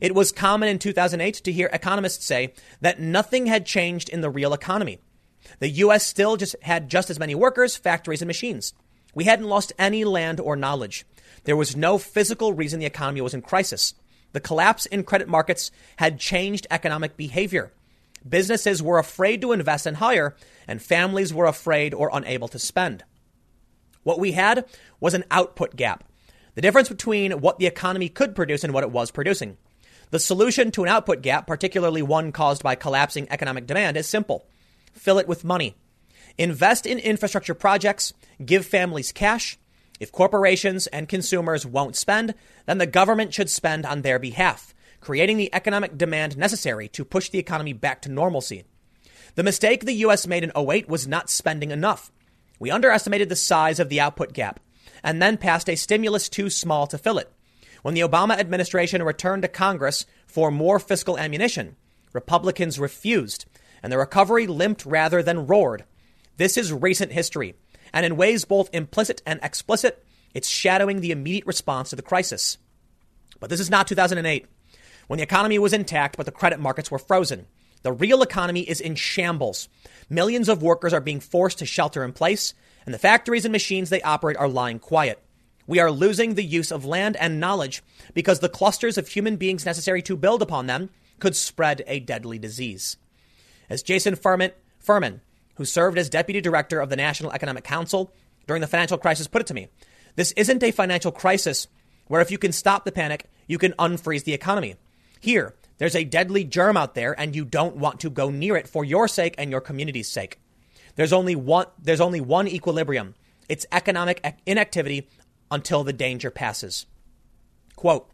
It was common in 2008 to hear economists say that nothing had changed in the real economy. The U.S. still just had just as many workers, factories, and machines. We hadn't lost any land or knowledge. There was no physical reason the economy was in crisis. The collapse in credit markets had changed economic behavior. Businesses were afraid to invest and hire, and families were afraid or unable to spend. What we had was an output gap, the difference between what the economy could produce and what it was producing. The solution to an output gap, particularly one caused by collapsing economic demand, is simple. fill it with money. Invest in infrastructure projects, give families cash. If corporations and consumers won't spend, then the government should spend on their behalf, creating the economic demand necessary to push the economy back to normalcy. The mistake the U.S. made in 08 was not spending enough. We underestimated the size of the output gap and then passed a stimulus too small to fill it. When the Obama administration returned to Congress for more fiscal ammunition, Republicans refused, and the recovery limped rather than roared. This is recent history, and in ways both implicit and explicit, it's shadowing the immediate response to the crisis. But this is not 2008, when the economy was intact but the credit markets were frozen. The real economy is in shambles. Millions of workers are being forced to shelter in place, and the factories and machines they operate are lying quiet. We are losing the use of land and knowledge because the clusters of human beings necessary to build upon them could spread a deadly disease. As Jason Furman, Furman, who served as deputy director of the National Economic Council during the financial crisis, put it to me, this isn't a financial crisis where if you can stop the panic, you can unfreeze the economy. Here, there's a deadly germ out there and you don't want to go near it for your sake and your community's sake. There's only one, there's only one equilibrium. It's economic inactivity until the danger passes. Quote,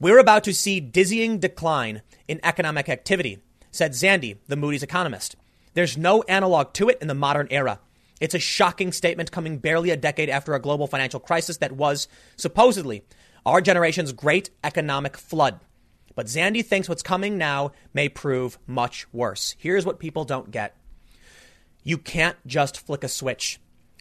we're about to see dizzying decline in economic activity, said Zandi, the Moody's economist. There's no analog to it in the modern era. It's a shocking statement coming barely a decade after a global financial crisis that was, supposedly, our generation's great economic flood. But Zandi thinks what's coming now may prove much worse. Here's what people don't get you can't just flick a switch.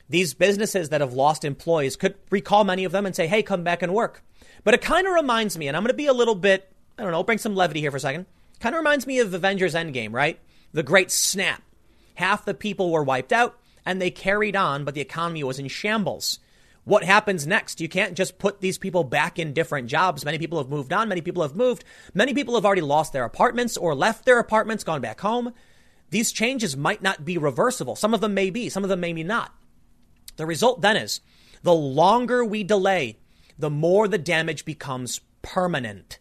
These businesses that have lost employees could recall many of them and say, hey, come back and work. But it kind of reminds me, and I'm going to be a little bit, I don't know, bring some levity here for a second. Kind of reminds me of Avengers Endgame, right? The great snap. Half the people were wiped out and they carried on, but the economy was in shambles what happens next. You can't just put these people back in different jobs. Many people have moved on. Many people have moved. Many people have already lost their apartments or left their apartments, gone back home. These changes might not be reversible. Some of them may be, some of them may be not. The result then is the longer we delay, the more the damage becomes permanent.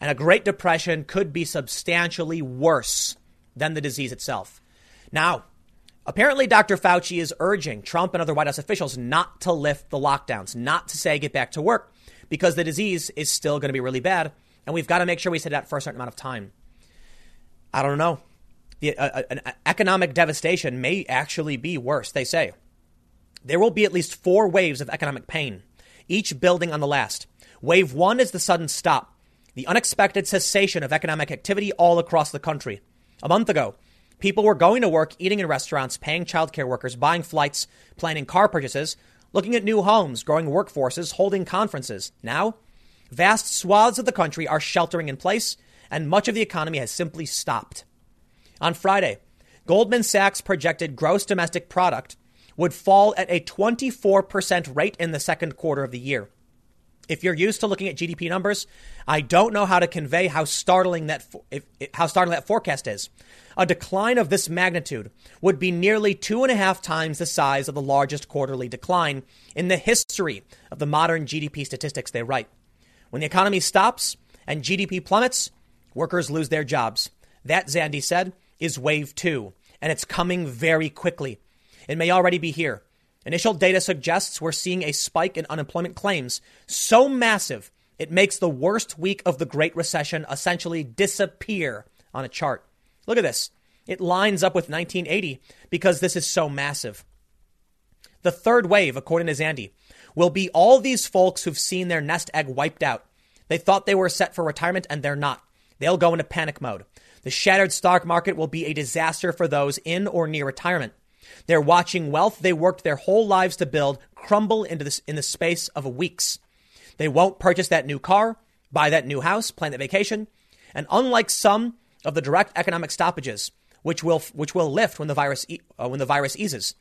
And a Great Depression could be substantially worse than the disease itself. Now, Apparently, Dr. Fauci is urging Trump and other White House officials not to lift the lockdowns, not to say get back to work, because the disease is still going to be really bad. And we've got to make sure we sit that for a certain amount of time. I don't know. The, uh, uh, an economic devastation may actually be worse, they say. There will be at least four waves of economic pain, each building on the last. Wave one is the sudden stop, the unexpected cessation of economic activity all across the country. A month ago, People were going to work, eating in restaurants, paying childcare workers, buying flights, planning car purchases, looking at new homes, growing workforces, holding conferences. Now, vast swaths of the country are sheltering in place, and much of the economy has simply stopped. On Friday, Goldman Sachs projected gross domestic product would fall at a 24% rate in the second quarter of the year. If you're used to looking at GDP numbers, I don't know how to convey how startling that if, how startling that forecast is. A decline of this magnitude would be nearly two and a half times the size of the largest quarterly decline in the history of the modern GDP statistics they write. When the economy stops and GDP plummets, workers lose their jobs. That, Zandi said, is wave two, and it's coming very quickly. It may already be here. Initial data suggests we're seeing a spike in unemployment claims so massive it makes the worst week of the Great Recession essentially disappear on a chart. Look at this. It lines up with 1980 because this is so massive. The third wave, according to Zandi, will be all these folks who've seen their nest egg wiped out. They thought they were set for retirement and they're not. They'll go into panic mode. The shattered stock market will be a disaster for those in or near retirement. They're watching wealth they worked their whole lives to build crumble into this in the space of weeks. They won't purchase that new car, buy that new house, plan that vacation. And unlike some of the direct economic stoppages, which will, which will lift when the virus, uh, when the virus eases,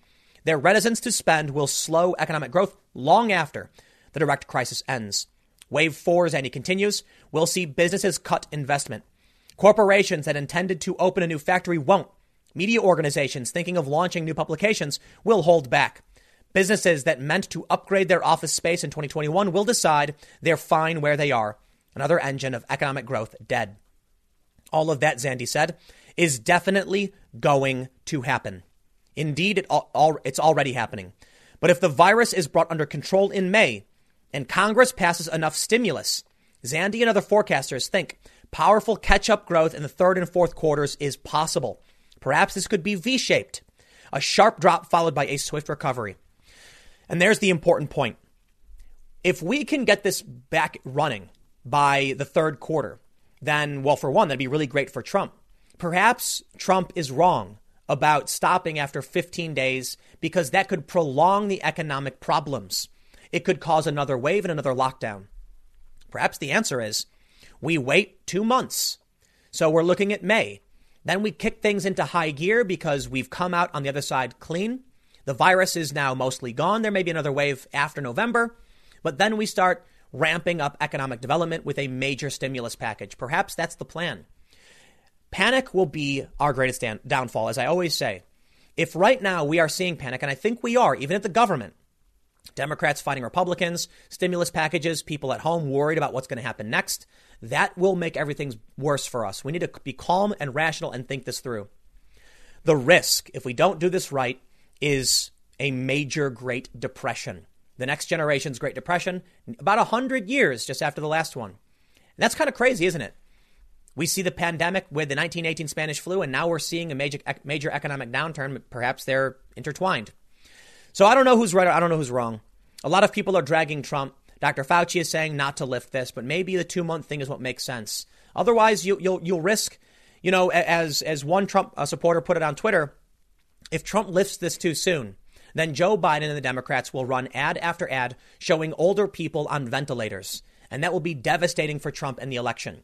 their reticence to spend will slow economic growth long after the direct crisis ends. Wave four, Zandi continues, will see businesses cut investment. Corporations that intended to open a new factory won't Media organizations thinking of launching new publications will hold back. Businesses that meant to upgrade their office space in 2021 will decide they're fine where they are. Another engine of economic growth dead. All of that, Zandi said, is definitely going to happen. Indeed, it it's already happening. But if the virus is brought under control in May and Congress passes enough stimulus, Zandi and other forecasters think powerful catch up growth in the third and fourth quarters is possible. Perhaps this could be V shaped, a sharp drop followed by a swift recovery. And there's the important point. If we can get this back running by the third quarter, then, well, for one, that'd be really great for Trump. Perhaps Trump is wrong about stopping after 15 days because that could prolong the economic problems. It could cause another wave and another lockdown. Perhaps the answer is we wait two months. So we're looking at May. Then we kick things into high gear because we've come out on the other side clean. The virus is now mostly gone. There may be another wave after November, but then we start ramping up economic development with a major stimulus package. Perhaps that's the plan. Panic will be our greatest downfall, as I always say. If right now we are seeing panic, and I think we are, even at the government, Democrats fighting Republicans, stimulus packages, people at home worried about what's going to happen next, that will make everything worse for us. We need to be calm and rational and think this through. The risk, if we don't do this right, is a major Great Depression. The next generation's Great Depression, about 100 years just after the last one. And that's kind of crazy, isn't it? We see the pandemic with the 1918 Spanish flu, and now we're seeing a major, major economic downturn. Perhaps they're intertwined. So I don't know who's right. Or I don't know who's wrong. A lot of people are dragging Trump. Dr. Fauci is saying not to lift this, but maybe the two month thing is what makes sense. Otherwise, you, will you'll, you'll risk, you know, as as one Trump uh, supporter put it on Twitter, if Trump lifts this too soon, then Joe Biden and the Democrats will run ad after ad showing older people on ventilators, and that will be devastating for Trump and the election.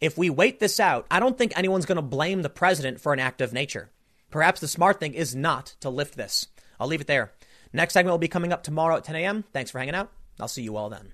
If we wait this out, I don't think anyone's going to blame the president for an act of nature. Perhaps the smart thing is not to lift this. I'll leave it there. Next segment will be coming up tomorrow at 10 a.m. Thanks for hanging out. I'll see you all then.